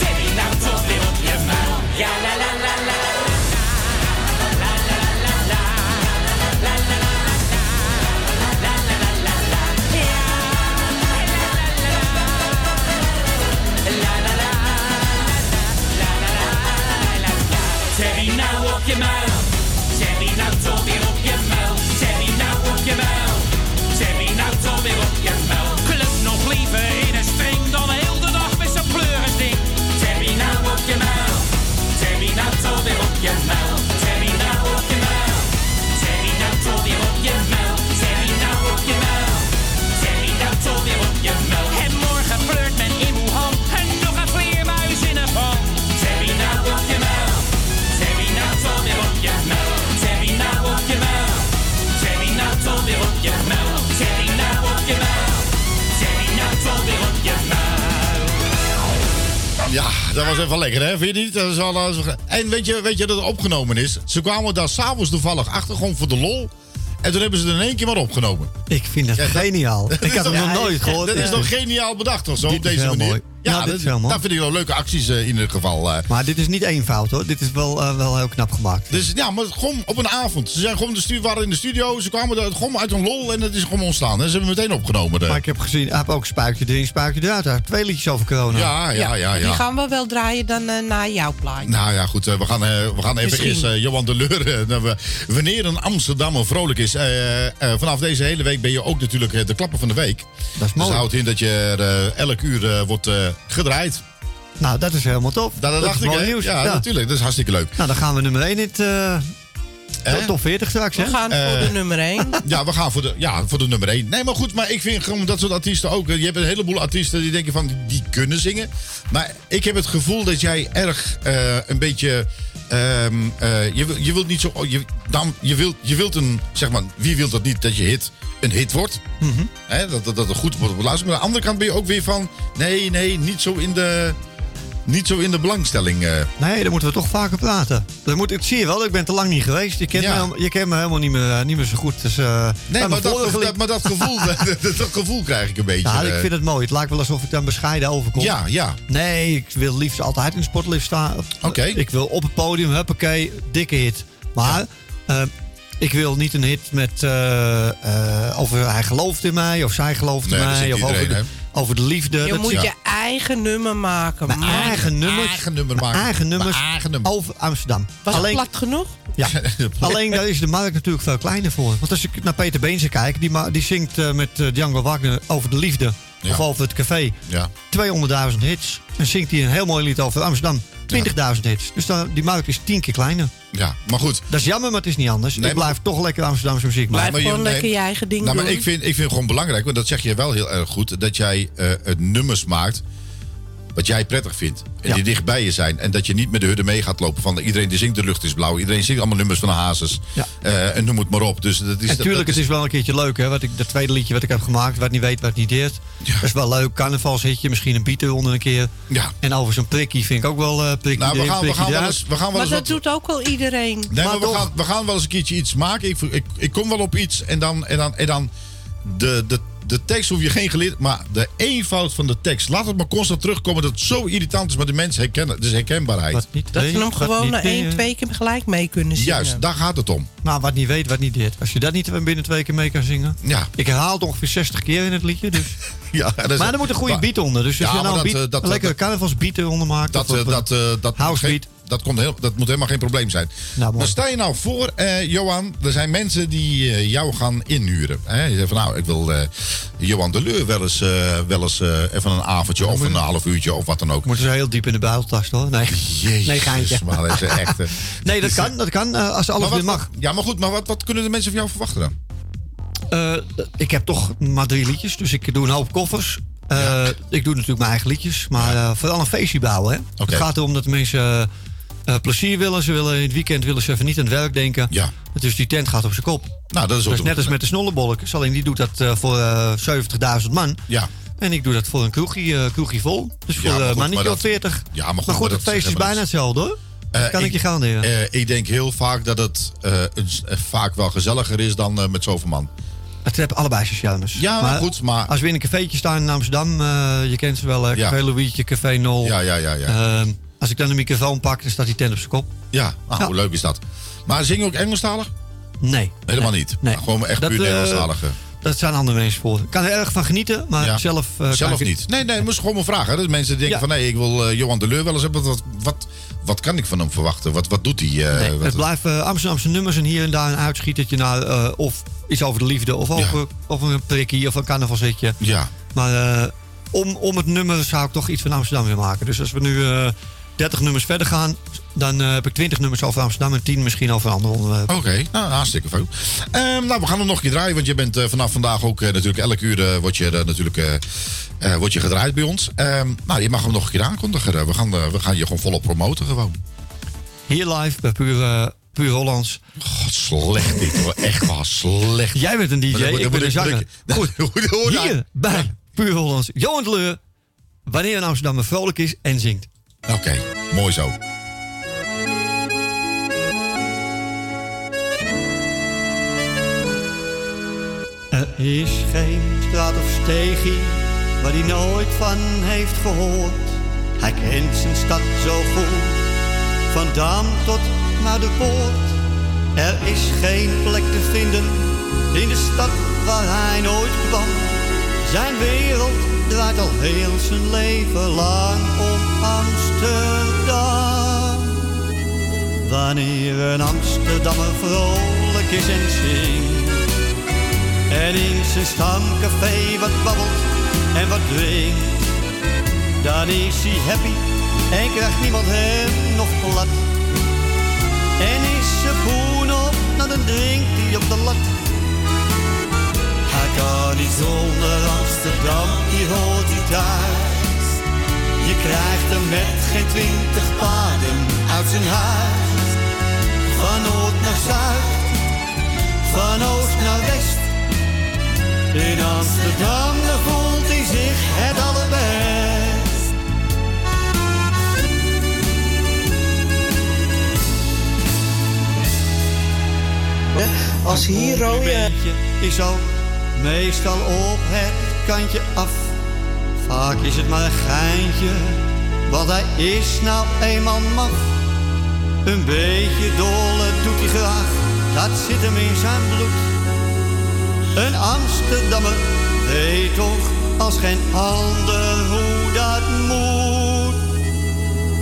Terry nou toch weer op je muil. Ja. Nou op dat was even lekker, hè? Vind je niet? Dat is wel, dat wel- En weet je, weet je dat het opgenomen is? Ze kwamen daar s'avonds toevallig achter, gewoon voor de lol. En toen hebben ze het in één keer maar opgenomen. Ik vind het geniaal. [LAUGHS] Dat Ik had hem toch- nog nooit gehoord. Dat is toch geniaal bedacht, toch? Zo Dit op deze manier. mooi. Ja, is. Dat vind ik wel leuke acties eh, in ieder geval. eh. Maar dit is niet één fout hoor. Dit is wel, eh, wel heel knap gemaakt. Dus ja, maar gewoon op een avond. Ze zijn gewoon de stu waren in de studio, ze kwamen er gewoon uit een lol en het is gewoon ontstaan. En ze hebben meteen opgenomen. Maar ik heb gezien, hij heeft ook spuitje erin, spuitje eruit. Hij heeft twee liedjes over corona. Ja, ja, ja, Die ja. gaan we wel draaien dan eh, na jouw plaatje. Nou ja, goed. we gaan, we gaan even Misschien. eerst eh, Johan de Leur. wanneer een Amsterdammer vrolijk is. vanaf deze hele week ben je ook natuurlijk de klapper van de week. Dat is Dus mooi. houdt in dat je elk uur wordt gedraaid. Nou, dat is helemaal tof. Dat, dat dacht is ik, nieuws. Ja, natuurlijk. Dat is hartstikke leuk. Nou, dan gaan we nummer 1 in het eh, top 40 straks, hè? We gaan voor de nummer 1. [LAUGHS] Ja, we gaan voor de, ja, voor de nummer 1. Nee, maar goed, maar ik vind gewoon dat soort artiesten ook. eh, Je hebt een heleboel artiesten die denken van die, die kunnen zingen. Maar ik heb het gevoel dat jij erg eh, een beetje. Ehm, eh, je, je wilt niet zo. Je, dan, je, wilt, je wilt een. Zeg maar, wie wil dat niet dat je hit een hit wordt? Hè, dat, dat, dat het goed wordt beluisterd. Maar aan de andere kant ben je ook weer van. Nee, nee, niet zo in de. Niet zo in de belangstelling. eh. Nee, dan moeten we toch vaker praten. Dat moet, ik zie je wel, ik ben te lang niet geweest. Je kent, Ja. me, helemaal- je kent me helemaal niet meer, eh, niet meer zo goed. Dus, eh, Nee, maar dat, gevoel, maar dat gevoel, dat, dat gevoel krijg ik een beetje. Ja, ik eh. vind het mooi. Het lijkt wel alsof ik dan bescheiden overkom. Ja, ja. Nee, ik wil liefst altijd in sportlift staan. Oké. Ik wil op het podium, huppakee, dikke hit. Maar ik wil niet een hit met over hij gelooft in mij of zij gelooft in Nee, mij. Of over de, over de liefde. Je Dat moet zit- je eigen nummer maken. Mijn eigen nummers. eigen nummer maken. Eigen nummers Mijn eigen nummer. over Amsterdam. Was het plat genoeg? Ja, [LAUGHS] alleen daar is de markt natuurlijk veel kleiner voor. Want als ik naar Peter Beense kijk, die, ma- die zingt eh, met eh, Django Wagner over de liefde. Ja. Of over het café. Ja. 200.000 hits. En zingt hij een heel mooi lied over Amsterdam. 20.000 hits. Dus dan, die markt is tien keer kleiner. Ja, maar goed. Dat is jammer, maar het is niet anders. Nee, ik blijf toch lekker Amsterdamse muziek Blijf maken. maar je- gewoon nee. lekker je eigen ding Nou, maar doen. ik vind, ik vind het gewoon belangrijk, want dat zeg je wel heel erg goed, dat jij eh, het nummers maakt wat jij prettig vindt. En die dicht bij je zijn. En dat je niet met de hudde mee gaat lopen van iedereen die zingt de lucht is blauw. Iedereen zingt allemaal nummers van de Hazes. Ja. Eh, en noem het maar op. Dus dat is, En dat- tuurlijk, dat het is wel een keertje leuk, hè? Wat ik, dat tweede liedje wat ik heb gemaakt, wat niet weet, wat niet deert. Dat is wel leuk. Carnavalshitje, misschien een beat eronder een keer. Ja. En over zo'n prikkie vind ik ook wel eh prikkie Nou, we erin, gaan, we gaan wel eens, we gaan wel Maar eens dat wat, doet ook wel iedereen. Nee, maar, we, gaan, we gaan wel eens een keertje iets maken. Ik, ik, ik kom wel op iets en dan, en dan, en dan de, de, de tekst hoef je geen geleerd, maar de eenvoud van de tekst. Laat het maar constant terugkomen dat het zo irritant is, maar de mensen herkennen, dus herkenbaarheid. Wat niet Dat weet, ze hem gewoon één, twee keer gelijk mee kunnen zingen. Juist, daar gaat het om. Nou, wat niet weet, wat niet deert. Als je dat niet binnen twee keer mee kan zingen. Ja. Ik herhaal het ongeveer 60 keer in het liedje. Dus. [LAUGHS] Ja, dat is- maar er moet een goede maar- beat onder. Dus als Ja, je nou dat, beat, eh, dat- een lekkere carnavalsbeat eronder maakt. Dat, of eh, dat, eh, dat, house beat. Dat, komt heel, dat moet helemaal geen probleem zijn. Nou, maar stel je nou voor, eh, Johan, er zijn mensen die eh, jou gaan inhuren. Hè? Je zegt van nou, ik wil eh, Johan de Leur wel eens, wel eens even een avondje of een half uurtje of wat dan ook. Moeten ze heel diep in de buiteltas hoor. Nee, Jezus, nee geintje. maar dat is echt... [LAUGHS] Nee, dat kan. Dat kan als alles weer mag. Ja, maar goed, maar wat, wat kunnen de mensen van jou verwachten dan? Ik heb toch maar drie liedjes, dus ik doe een hoop koffers. Ik doe natuurlijk mijn eigen liedjes, maar eh, vooral een feestje bouwen. Hè. Het gaat erom dat de mensen eh, plezier willen. Ze willen in het weekend willen ze even niet aan het werk denken. Ja. Dus die tent gaat op zijn kop. Nou, dat is ook is net als met de snollebolletjes. Alleen die doet dat eh, voor eh 70.000 man. Ja. En ik doe dat voor een kroegje, eh, kroegje vol. Dus Ja, voor mannetje maar dat- 40. Ja, maar goed, maar goed maar het feest is bijna hetzelfde hoor. Eh, kan ik, je garanderen. eh, ik denk heel vaak dat het eh, eh, vaak wel gezelliger is dan eh, met zoveel man. Het hebben allebei zijn charmes. Ja, maar goed, maar... Als we in een cafeetje staan in Amsterdam, eh, je kent ze wel, eh, Ja. Café Louietje, Café Nol. Ja, ja, ja. ja. Als ik dan een microfoon pak, dan staat die tent op zijn kop. ja, nou, hoe leuk is dat? Maar zing je ook Engelstalig? Nee. Helemaal Nee. niet. Nee. Nou, gewoon echt Dat, puur eh, Engelstalige. Dat zijn andere mensen voor. Ik kan er erg van genieten, maar Ja. zelf... eh, kan Zelf ik- niet. Nee, nee, moest gewoon maar vragen. Dus mensen denken Ja. van, nee, ik wil eh, Johan de Leur wel eens hebben. Wat, wat, wat kan ik van hem verwachten? Wat, wat doet hij? Nee, het blijven Amsterdamse nummers en hier en daar een uitschietertje naar... of iets over de liefde, of over, of een prikkie, of een carnavalzitje. Ja. Maar om, om het nummer zou ik toch iets van Amsterdam weer maken. Dus als we nu 30 nummers verder gaan, dan eh, heb ik 20 nummers over Amsterdam en 10 misschien over een ander onderwerp. Oké, nou, hartstikke veel. Ehm, nou, we gaan hem nog een keer draaien, want je bent eh, vanaf vandaag ook eh, natuurlijk elke uur word je, natuurlijk, word je gedraaid bij ons. Ehm, nou, je mag hem nog een keer aankondigen. We gaan, we gaan je gewoon volop promoten gewoon. Hier live bij Puur, eh, Puur Hollands. God, slecht dit hoor. Echt wel slecht. Jij bent een DJ, Maar ik ben een zanger. Goed, [LAUGHS] hier bij Puur Hollands. Johan Leur, wanneer in Amsterdam vrolijk is en zingt. Oké, mooi zo. Er is geen straat of steegje waar hij nooit van heeft gehoord. Hij kent zijn stad zo goed, van Dam tot naar de poort. Er is geen plek te vinden in de stad waar hij nooit kwam. Zijn wereld draait al heel zijn leven lang om Amsterdam. Wanneer een Amsterdammer vrolijk is en zingt en in zijn stamcafé wat babbelt en wat drinkt. Dan is hij happy en krijgt niemand hem nog plat. En is ze boen op, nou dan drinkt hij op de lat. Hij kan niet zonder Amsterdam, hier hoort hij thuis. Je krijgt hem met geen twintig paden uit zijn huis. Van noord naar zuid, van oost naar west. In Amsterdam daar voelt hij zich het allerbest. Als hier rode... is ook meestal op het kantje af. Vaak is het maar een geintje, want hij is nou eenmaal maf. Een beetje dolle doet hij graag, dat zit hem in zijn bloed. Een Amsterdammer weet toch als geen ander hoe dat moet.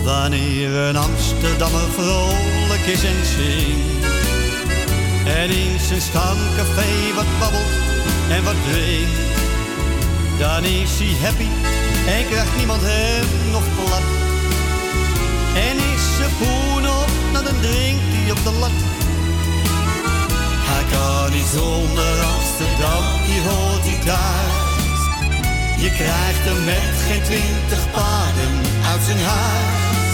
Wanneer een Amsterdammer vrolijk is en zingt. En in zijn stamcafé wat babbelt en wat drinkt. Dan is hij happy en krijgt niemand hem nog plat. En is ze poen op, nou dan drinkt hij op de lat. Hij kan niet zonder Amsterdam, hier hoort hij thuis. Je krijgt hem met geen twintig paden zijn huis.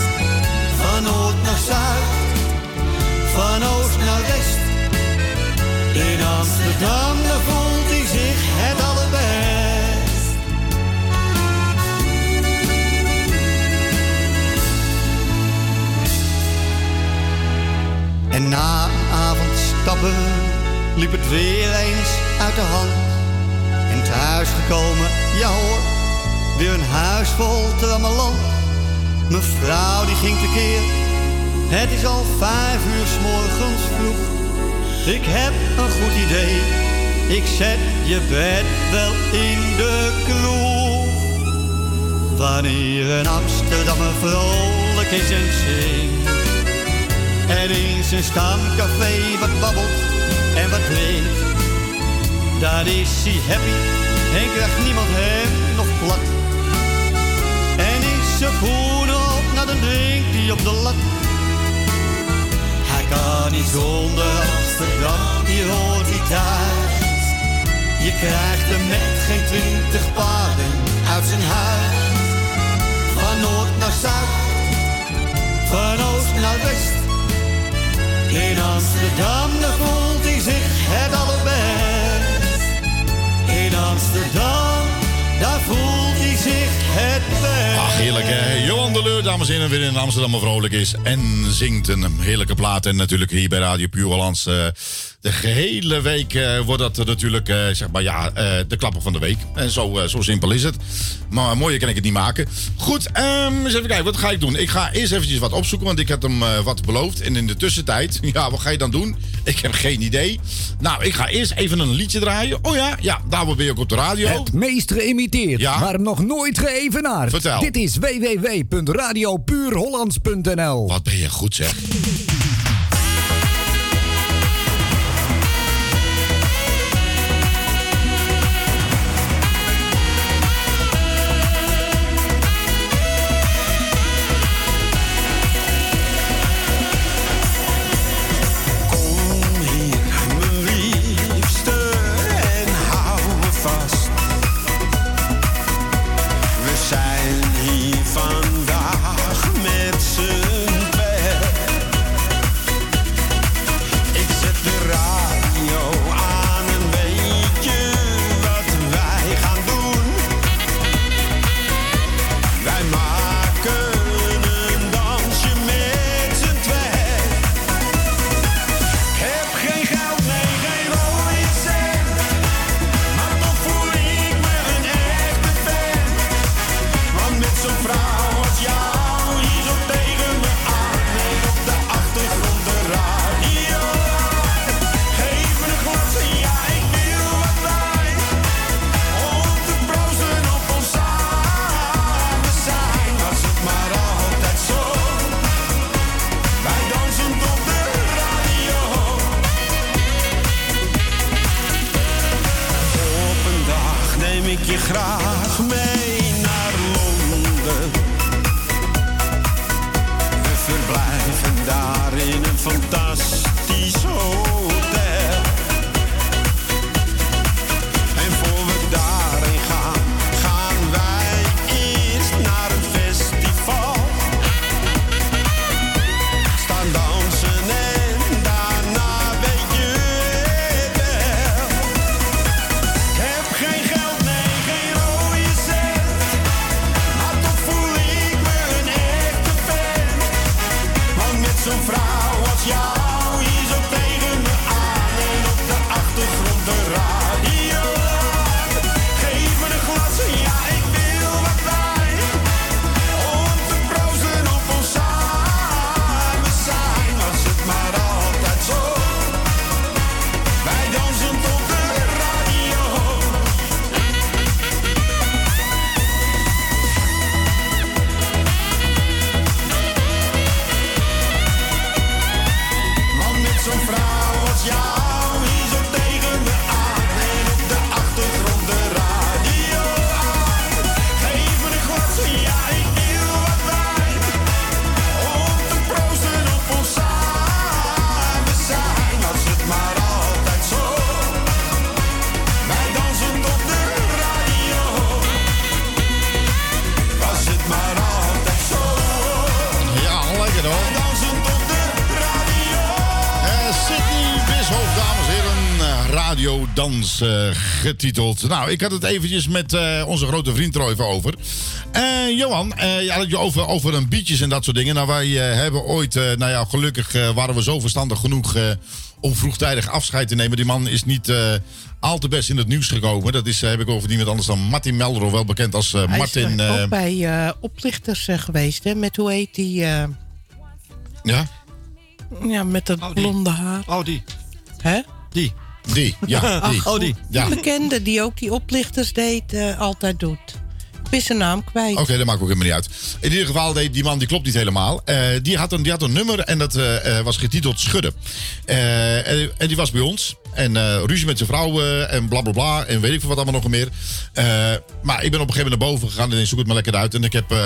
Van noord naar zuid, liep het weer eens uit de hand. En thuis gekomen, ja hoor, weer een huis vol trammeland. Mijn vrouw die ging tekeer, het is al vijf uur s morgens vroeg. Ik heb een goed idee, ik zet je bed wel in de kroeg. Wanneer een Amsterdammer vrolijk is en zingt. En in zijn stamcafé wat babbelt en wat drinkt. Dan is hij happy en krijgt niemand hem nog plat. En is zijn schoenen op, nou dan drinkt hij op de lat. Hij kan niet zonder Amsterdam, hier hoort hij thuis. Je krijgt hem met geen twintig paden uit zijn huis. Van noord naar zuid, van oost naar west. In Amsterdam, daar voelt hij zich het allerbest. In Amsterdam, daar voelt hij zich het best. Ach, heerlijk hè. Johan de Leur, dames en heren, weer in Amsterdam vrolijk is. En zingt een heerlijke plaat. En natuurlijk hier bij Radio Puur Hollands. eh, de gehele week eh, wordt dat natuurlijk, eh, zeg maar ja, eh, de klapper van de week. En zo, zo simpel is het. Maar mooier kan ik het niet maken. Goed, ehm, eens even kijken, wat ga ik doen? Ik ga eerst eventjes wat opzoeken, want ik had hem wat beloofd. En in de tussentijd, [LAUGHS] ja, wat ga je dan doen? Ik heb geen idee. Nou, ik ga eerst even een liedje draaien. Oh ja, ja, daar ben je ook op de radio. Het meest geïmiteerd, Ja. maar nog nooit geëvenaard. Vertel. Dit is www.radiopuurhollands.nl. Wat ben je goed zeg. Getiteld. Nou, ik had het eventjes met eh, onze grote vriend even over. Eh, Johan, eh je had het je over, over een beatjes en dat soort dingen. Nou, wij hebben ooit, eh, nou ja, gelukkig waren we zo verstandig genoeg eh, om vroegtijdig afscheid te nemen. Die man is niet eh, al te best in het nieuws gekomen. Dat is, eh, heb ik over niemand anders dan Martin Melro, wel bekend als eh, Hij Martin. is ook bij eh, oplichters geweest, hè? Met hoe heet die? eh, ja? ja, met dat blonde haar. Oh, die. Hè? Die. Die, ja. [LAUGHS] Die. Ach, die. Ja. Die bekende die ook die oplichters deed, eh, altijd doet. Ik ben zijn naam kwijt. Oké, dat maakt ook helemaal niet uit. In ieder geval, die die man die klopt niet helemaal. Eh, die, had een, die had een nummer en dat eh, eh, was getiteld Schudden. Eh, en, en die was bij ons. En eh, ruzie met zijn vrouw eh, en bla bla bla. En weet ik veel wat allemaal nog meer. Eh, maar ik ben op een gegeven moment naar boven gegaan en ik zoek het maar lekker uit. En ik heb eh,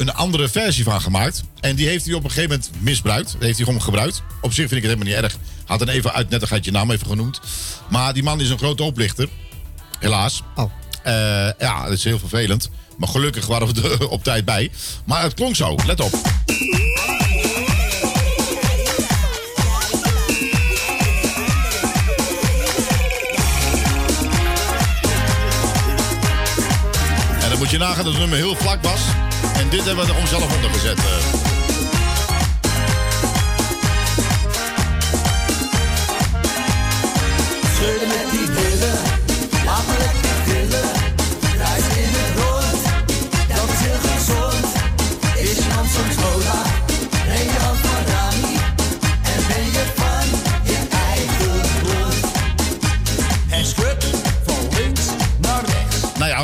een andere versie van gemaakt. En die heeft hij op een gegeven moment misbruikt. Dat heeft hij gewoon gebruikt. Op zich vind ik het helemaal niet erg. Had dan even uit nettigheid je naam even genoemd. Maar die man is een grote oplichter. Helaas. Oh. Eh, ja, dat is heel vervelend. Maar gelukkig waren we er [LAUGHS] op tijd bij. Maar het klonk zo. Let op. En dan moet je nagaan dat het nummer heel vlak was. En dit hebben we er gewoon zelf onder gezet. eh. Met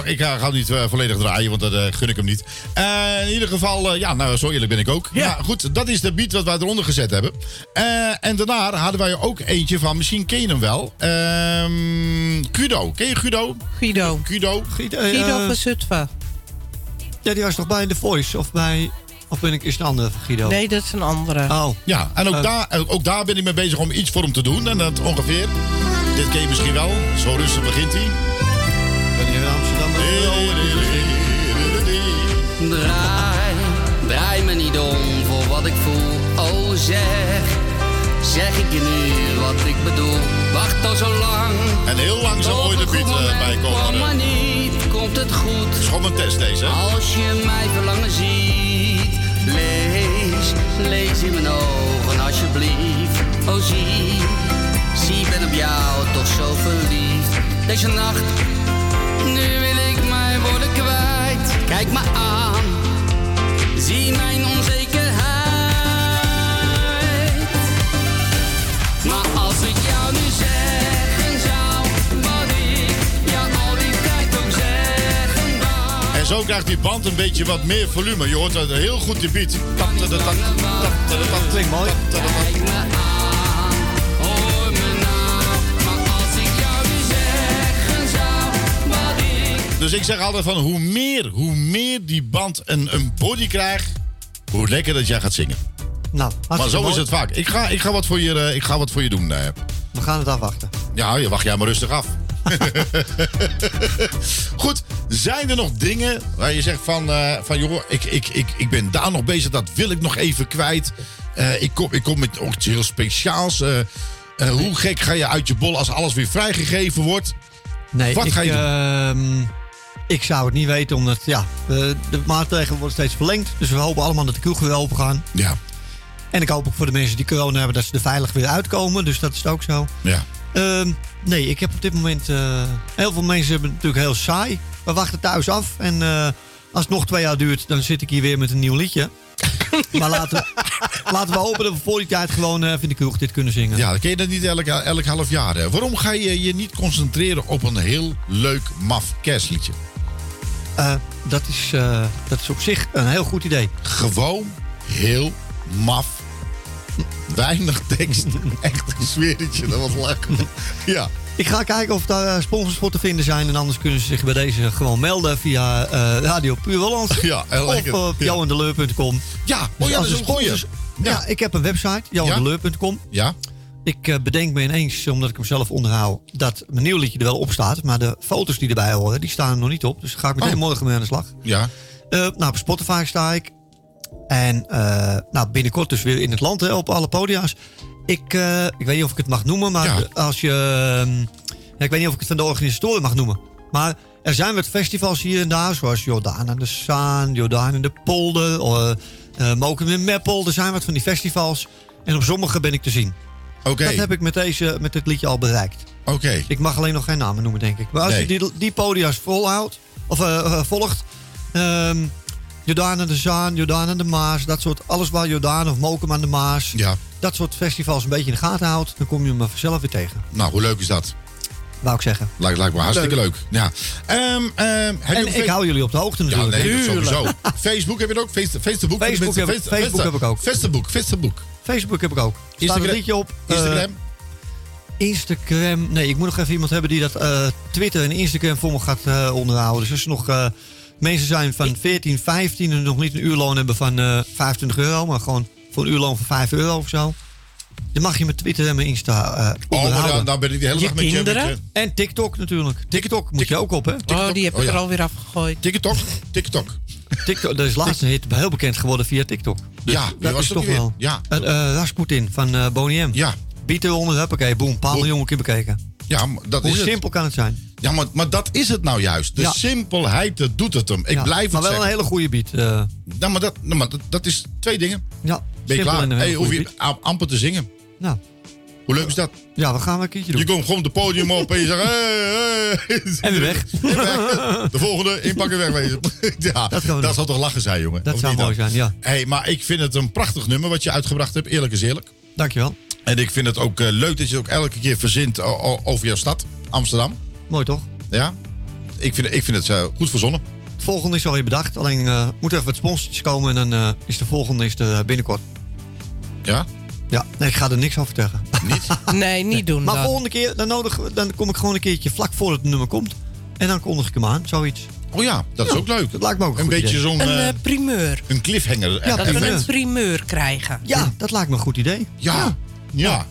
ik ga ga niet eh, volledig draaien, want dat eh, gun ik hem niet. Eh, in ieder geval, eh, ja, nou, zo eerlijk ben ik ook. Ja. goed, dat is de beat wat wij eronder gezet hebben. Eh, en daarna hadden wij ook eentje van, misschien ken je hem wel. Ehm Guido. Ken je Guido? Guido. Guido. Guido, Guido eh, van Zutphen. Ja, die was toch bij The Voice? Of bij... Of ben ik is een andere van Guido? Nee, dat is een andere. Oh. Ja, en ook, Eh. daar, ook daar ben ik mee bezig om iets voor hem te doen. En dat ongeveer, dit ken je misschien wel, zo rustig begint hij. Draai, draai me niet om voor wat ik voel. Oh zeg, zeg ik je nu wat ik bedoel. Wacht al zo lang. En heel langzaam hoor je de beat bij Kom komen. maar niet, komt het goed. Het is gewoon een test deze. hè? Als je mij verlangen ziet, lees, lees in mijn ogen alsjeblieft. Oh zie, zie ben op jou toch zo verliefd. Deze nacht, nu Kijk me aan, zie mijn onzekerheid. Maar als ik jou nu zeggen zou, wat ik jou al die tijd ook zeggen wou. En zo krijgt die band een beetje wat meer volume. Je hoort dat heel goed die beat. Klinkt mooi. Dus ik zeg altijd van hoe meer, hoe meer die band een, een body krijgt, hoe lekker dat jij gaat zingen. Nou, Maar zo is het vaak. Ik ga, ik ga, wat, voor je, eh, ik ga wat voor je doen. eh. We gaan het afwachten. Ja, je wacht jij maar rustig af. [LAUGHS] Goed, zijn er nog dingen waar je zegt van, eh, van joh, ik, ik, ik, ik ben daar nog bezig, dat wil ik nog even kwijt. Ik, kom, ik kom met iets heel speciaals. Hoe gek ga je uit je bol als alles weer vrijgegeven wordt? Nee, Wat ik, ga je doen? Ik zou het niet weten, omdat ja, de maatregelen worden steeds verlengd. Dus we hopen allemaal dat de kroegen weer open gaan. Ja. En ik hoop ook voor de mensen die corona hebben dat ze er veilig weer uitkomen. Dus dat is ook zo. Ja. Ehm, nee, ik heb op dit moment... eh, heel veel mensen hebben het natuurlijk heel saai. We wachten thuis af. En eh, als het nog twee jaar duurt, dan zit ik hier weer met een nieuw liedje. [LAUGHS] maar laten, we- laten we hopen dat we voor die tijd gewoon eh in de kroeg dit kunnen zingen. Ja, dan kun je dat niet elk, elk half jaar. Hè? Waarom ga je je niet concentreren op een heel leuk, maf kerstliedje? Eh, dat, is, eh, dat is op zich een heel goed idee. Gewoon heel maf. Weinig tekst. [LAUGHS] Echt een sfeertje, dat was lachen. Ja. Ik ga kijken of daar eh, sponsors voor te vinden zijn. En anders kunnen ze zich bij deze gewoon melden via eh, Radio Puur Holland. [LAUGHS] Ja, of lekker. op Ja. johandeleur.com. Ja, oh ja, als dat is een goeie. sponsors- Ja. ik heb een website, johandeleur.com. Ja. Ik eh, bedenk me ineens, omdat ik hem zelf onderhoud, dat mijn nieuw liedje er wel op staat. Maar de foto's die erbij horen, die staan er nog niet op. Dus ga ik meteen Oh. morgen mee aan de slag. Ja. Eh, nou, op Spotify sta ik. En eh, nou, binnenkort dus weer in het land hè, op alle podia's. Ik, eh, ik weet niet of ik het mag noemen, maar Ja. als je... ehm, ik weet niet of ik het van de organisatoren mag noemen. Maar er zijn wat festivals hier en daar, zoals Jordaan aan de Zaan, Jordaan in de Polder, uh, uh, Mokum in Meppel. Er zijn wat van die festivals. En op sommige ben ik te zien. Oké. Dat heb ik met, deze, met dit liedje al bereikt. Oké. Ik mag alleen nog geen namen noemen, denk ik. Maar als Nee. je die, die podia's volhoudt, of eh, eh, volgt. ehm Jordaan aan de Zaan, Jordaan aan de Maas, dat soort. Alles waar Jordaan of Mokum aan de Maas. Ja. Dat soort festivals een beetje in de gaten houdt, dan kom je me vanzelf weer tegen. Nou, hoe leuk is dat? Wou ik zeggen. Lijkt, lijkt me hartstikke leuk. Ja. Ehm, ehm, En ik fe- hou jullie op de hoogte Ja, natuurlijk. nee, Tuurlijk. sowieso. Facebook heb je het ook? Face- Facebook? Facebook heb Facebook heb ik ook. Facebook, Facebook. Facebook heb ik ook. Staat een Instagram- liedje op. eh, Instagram? Instagram. Nee, ik moet nog even iemand hebben die dat eh, Twitter en Instagram voor me gaat eh, onderhouden. Dus als er nog mensen zijn van 14, 15 en nog niet een uurloon hebben van eh 25 euro, maar gewoon voor een uurloon van 5 euro of zo. Dan mag je met Twitter en mijn Insta eh Oh, maar onderhouden. dan, dan ben ik de hele dag met je... met je- En TikTok natuurlijk. TikTok moet je ook op, hè? Oh, die heb ik er alweer afgegooid. TikTok? TikTok. TikTok, dat is laatst een hit heel bekend geworden via TikTok. Dus Ja, dat was is toch wel. Ja. Uh, uh, Rasputin van uh, Boney M. Ja. Beat eronder, huppakee, boom, paar miljoen keer bekeken. Ja, maar dat Hoe is het. simpel kan het zijn? Ja, maar, maar dat is het nou juist. De Ja. simpelheid, dat doet het hem. Ik Ja, blijf het maar wel zeggen. een hele goede beat. Nou, maar, dat, nou, maar dat, dat is twee dingen. ja, Ben je klaar? Hey, hoef je am- amper te zingen. Nou. Hoe leuk is dat? Ja, we gaan we een keertje doen. Je komt gewoon het podium op en je zegt... [LAUGHS] Hey, hey. En weer weg. [LAUGHS] En weg. De volgende, inpakken, wegwezen. [LAUGHS] ja, dat, doen. zal toch lachen zijn, jongen? Dat Of zou mooi dan? zijn, ja. Hey, maar ik vind het een prachtig nummer wat je uitgebracht hebt. Eerlijk is eerlijk. Dankjewel. En ik vind het ook eh, leuk dat je het ook elke keer verzint over jouw stad, Amsterdam. Mooi toch? Ja? Ik vind, ik vind het eh, goed verzonnen. Het volgende is alweer bedacht. Alleen eh moet er even wat sponsortjes komen en dan eh, is de volgende is er binnenkort. Ja? Ja, nee, ik ga er niks over zeggen. Niet? [LAUGHS] Nee, niet doen Maar dan. volgende keer, dan, nodig, dan kom ik gewoon een keertje vlak voor het nummer komt. En dan kondig ik hem aan, zoiets. Oh ja, dat is ook leuk. Dat lijkt me ook een Een goed beetje zo'n Een primeur. een cliffhanger. Ja, Dat we event. een primeur krijgen. Ja, dat lijkt me een goed idee. Ja, ja. Hou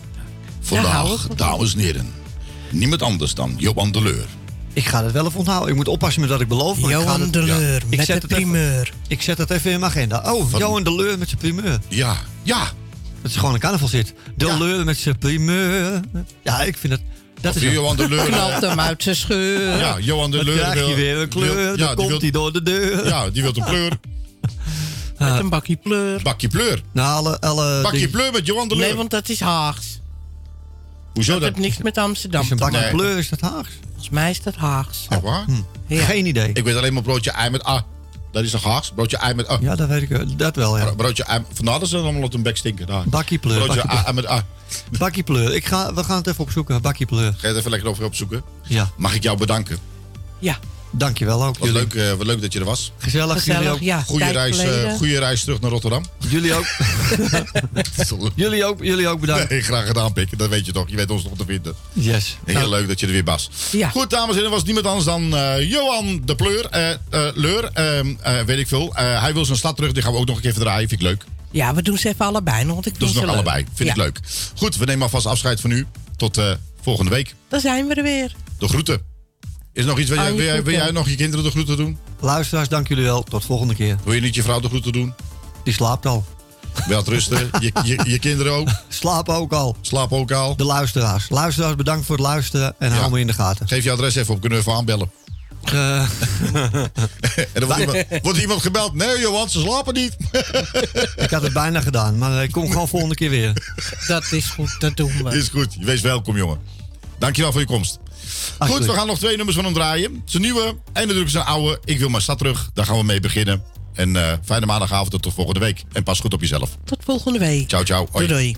Vandaag, dames en heren, niemand anders dan Johan de Leur. Ik ga het wel even onthouden. Ik moet oppassen met wat ik beloof. maar ik ga Johan het- de ja. Leur Ik met zet de het even- primeur. Ik zet dat even in mijn agenda. Oh, Van- Johan de Leur met zijn primeur. Ja, ja. Dat is gewoon een carnavalzit. De Ja. Leur met zijn primeur. Ja, ik vind het... Dat Of is Johan de Leur. Knalt eh, hem uit zijn scheur. Ja, Johan de Dan Leur. krijg je wil- weer een kleur. wil- dan ja, die komt wil, hij door de deur. ja, die wil een pleur. [LAUGHS] Met een bakje pleur. Bakje pleur. Nou, alle, alle Bakje pleur met Johan de Leur. Nee, want dat is Haags. Hoezo Dat dat? heeft niks met Amsterdam Is een bakje. Nee. pleur, is dat Haags? Volgens mij is dat Haags. Echt waar? Ja. Geen idee. Ik weet alleen maar broodje ei met A. Dat is een Haags. Broodje ei met A. Ja, dat weet ik. wel. Dat wel, ja. Broodje ei. Vandaar dat ze allemaal op hun bek stinken daar. Bakkie pleur. Broodje Bakkie ei met A. pleur. Bakkie pleur. Ik ga, we gaan het even opzoeken. Bakkie pleur. Ga je het even lekker over opzoeken? Ja. Mag ik jou bedanken? Ja, Dankjewel ook. Wat leuk, eh, wat leuk dat je er was. Gezellig. Jullie gezellig. ook. Ja, tijd reis, eh, goeie reis terug naar Rotterdam. Jullie ook. [LAUGHS] jullie ook. Jullie ook bedankt. Nee, graag gedaan, Pik. Dat weet je toch. Je weet ons nog te vinden. Yes. Heel leuk dat je er weer was. Ja. Goed, dames en heren, was niemand anders dan eh, Johan de Pleur. eh, eh, Leur, ehm, eh, weet ik veel. Eh, hij wil zijn stad terug. Die gaan we ook nog een keer draaien. Vind ik leuk. ja, we doen ze even allebei nog, want ik Doen ze nog leuk. allebei. Vind ik leuk. Goed, we nemen alvast afscheid van u. Tot eh, volgende week. Dan zijn we er weer. De groeten. Is nog iets, wil jij, Aan je wil, jij, wil jij nog je kinderen de groeten doen? Luisteraars, dank jullie wel. Tot volgende keer. Wil je niet je vrouw de groeten doen? Die slaapt al. Wel rusten. [LAUGHS] je, je, je kinderen ook. Slapen ook al. Slaap ook al. De luisteraars. Luisteraars, bedankt voor het luisteren. En hou me in de gaten. Geef je adres even op. Kunnen we even aanbellen. Eh, [LAUGHS] En dan wordt iemand, wordt iemand gebeld. Nee, Johan, ze slapen niet. [LAUGHS] ik had het bijna gedaan. Maar ik kom gewoon volgende keer weer. Dat is goed, dat doen we. Is goed. Wees welkom, jongen. Dankjewel voor je komst. Goed, we gaan nog twee nummers van hem draaien. Zijn nieuwe en natuurlijk zijn oude. Ik wil mijn stad terug. Daar gaan we mee beginnen. En eh, fijne maandagavond tot volgende week. En pas goed op jezelf. Tot volgende week. Ciao, ciao. Hoi. Doei, doei.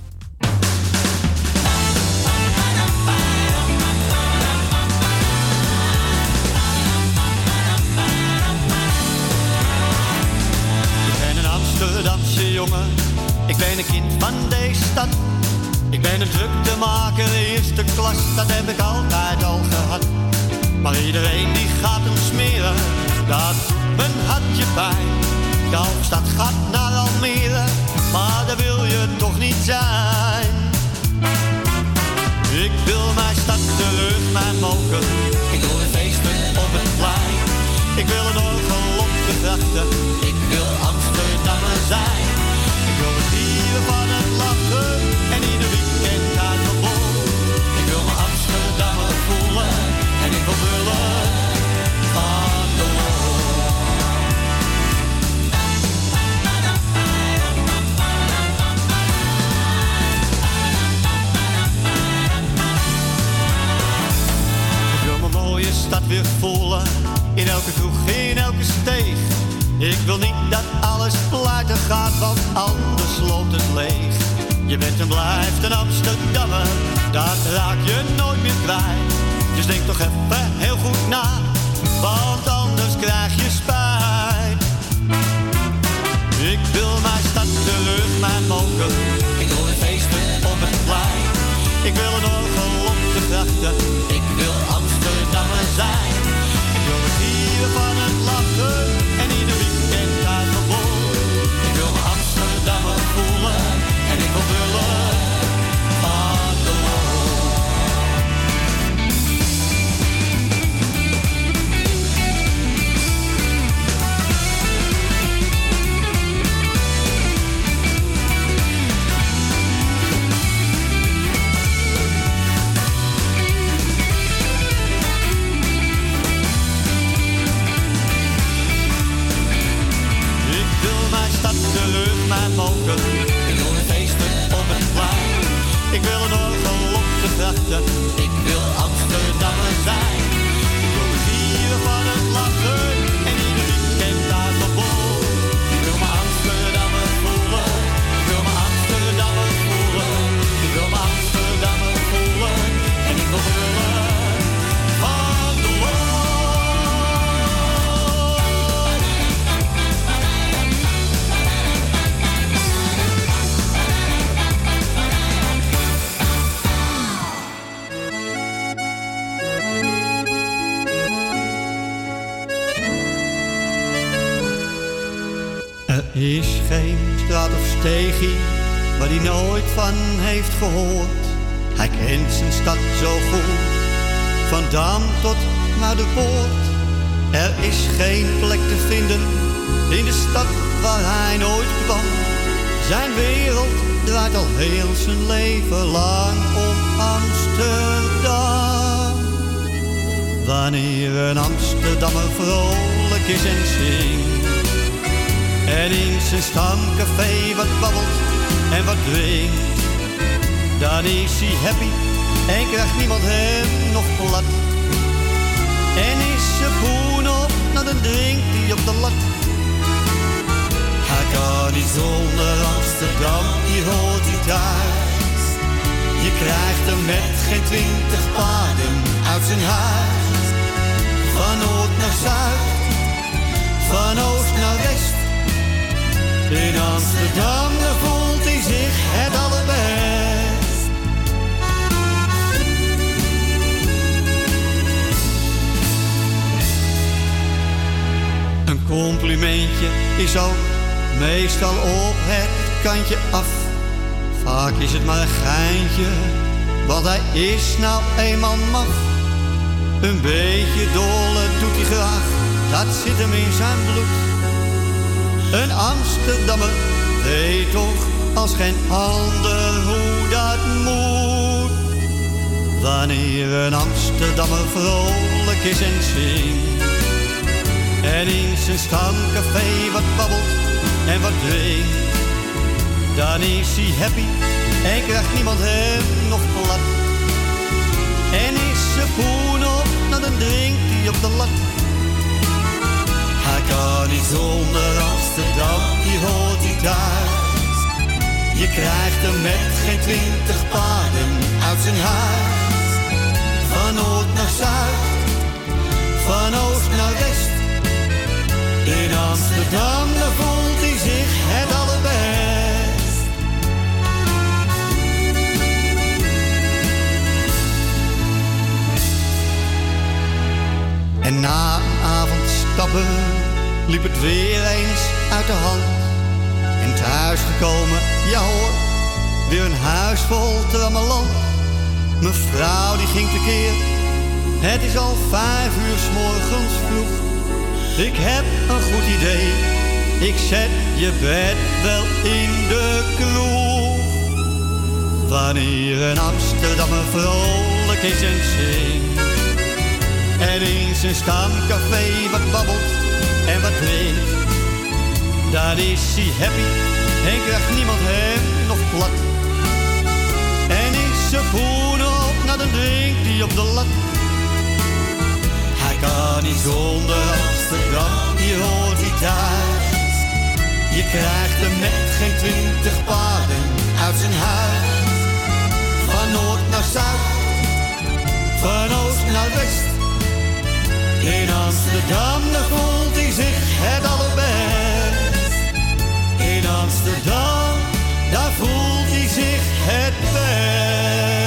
Ik ben een Amsterdamse jongen, ik ben een kind van deze stad. Ik ben een druktemaker, eerste klas, dat heb ik altijd al gehad. Maar iedereen die gaat hem smeren, dat doet mijn hartje pijn. De hoofdstad gaat naar Almere, maar daar wil je toch niet zijn. Ik wil mijn stad terug, mijn moker. Ik wil weer feesten op het plein. Ik wil een orgel op de grachten. Ik wil Amsterdammer zijn. Ik wil het dieren van het lachen weer voelen. In elke kroeg, in elke steeg. Ik wil niet dat alles platen gaat, want anders loopt het leeg. Je bent en blijft een Amsterdammer, dat raak je nooit meer kwijt. Dus denk toch even heel goed na, want anders krijg je spijt. Ik wil mijn stad terug, mijn mogen. Ik wil een feesten op het plein. Ik wil een orgel op de grachten. Ik wil zijn. Ik het van het lachen van heeft gehoord. Hij kent zijn stad zo goed, van Dam tot naar de poort. Er is geen plek te vinden in de stad waar hij nooit kwam. Zijn wereld draait al heel zijn leven lang om Amsterdam. Wanneer een Amsterdammer vrolijk is en zingt en in zijn stamcafé wat babbelt en wat drinkt. Dan is hij happy en krijgt niemand hem nog plat. En is zijn poen op, nou dan drinkt hij op de lat. Hij kan niet zonder Amsterdam, hier hoort hij thuis. Je krijgt hem met geen twintig paden uit zijn huis. Van noord naar zuid, van oost naar west. In Amsterdam voelt hij zich het allerbest. Een complimentje is ook meestal op het kantje af. Vaak is het maar een geintje, want hij is nou eenmaal maf. Een beetje dolle doet hij graag, dat zit hem in zijn bloed. Een Amsterdammer weet toch als geen ander hoe dat moet. Wanneer een Amsterdammer vrolijk is en zingt. En in zijn stamcafé wat babbelt en wat drinkt. Dan is hij happy en krijgt niemand hem nog plat. En is zijn poen op, nou dan drinkt hij op de lat. Hij kan niet zonder Amsterdam, hier hoort hij thuis. Je krijgt hem met geen twintig paden uit zijn huis. Van noord naar zuid, van oost naar west. In Amsterdam, daar voelt hij zich het allerbest. En na een avond liep het weer eens uit de hand. Thuis gekomen, ja hoor, weer een huis vol trammeland. Mevrouw die ging tekeer, het is al vijf uur s morgens vroeg. Ik heb een goed idee, ik zet je bed wel in de kroeg. Wanneer een Amsterdammer vrolijk is en zingt. En in zijn stamcafé wat babbelt en wat drinkt. Dan is hij happy en krijgt niemand hem nog plat. En is zijn poen op, nou dan drinkt hij op de lat. Hij kan niet zonder Amsterdam, hier hoort hij thuis. krijgt hem met geen twintig paden uit zijn huis. Van noord naar zuid, van oost naar west. In Amsterdam, daar voelt hij zich het allerbest in Amsterdam, daar voelt hij zich het best.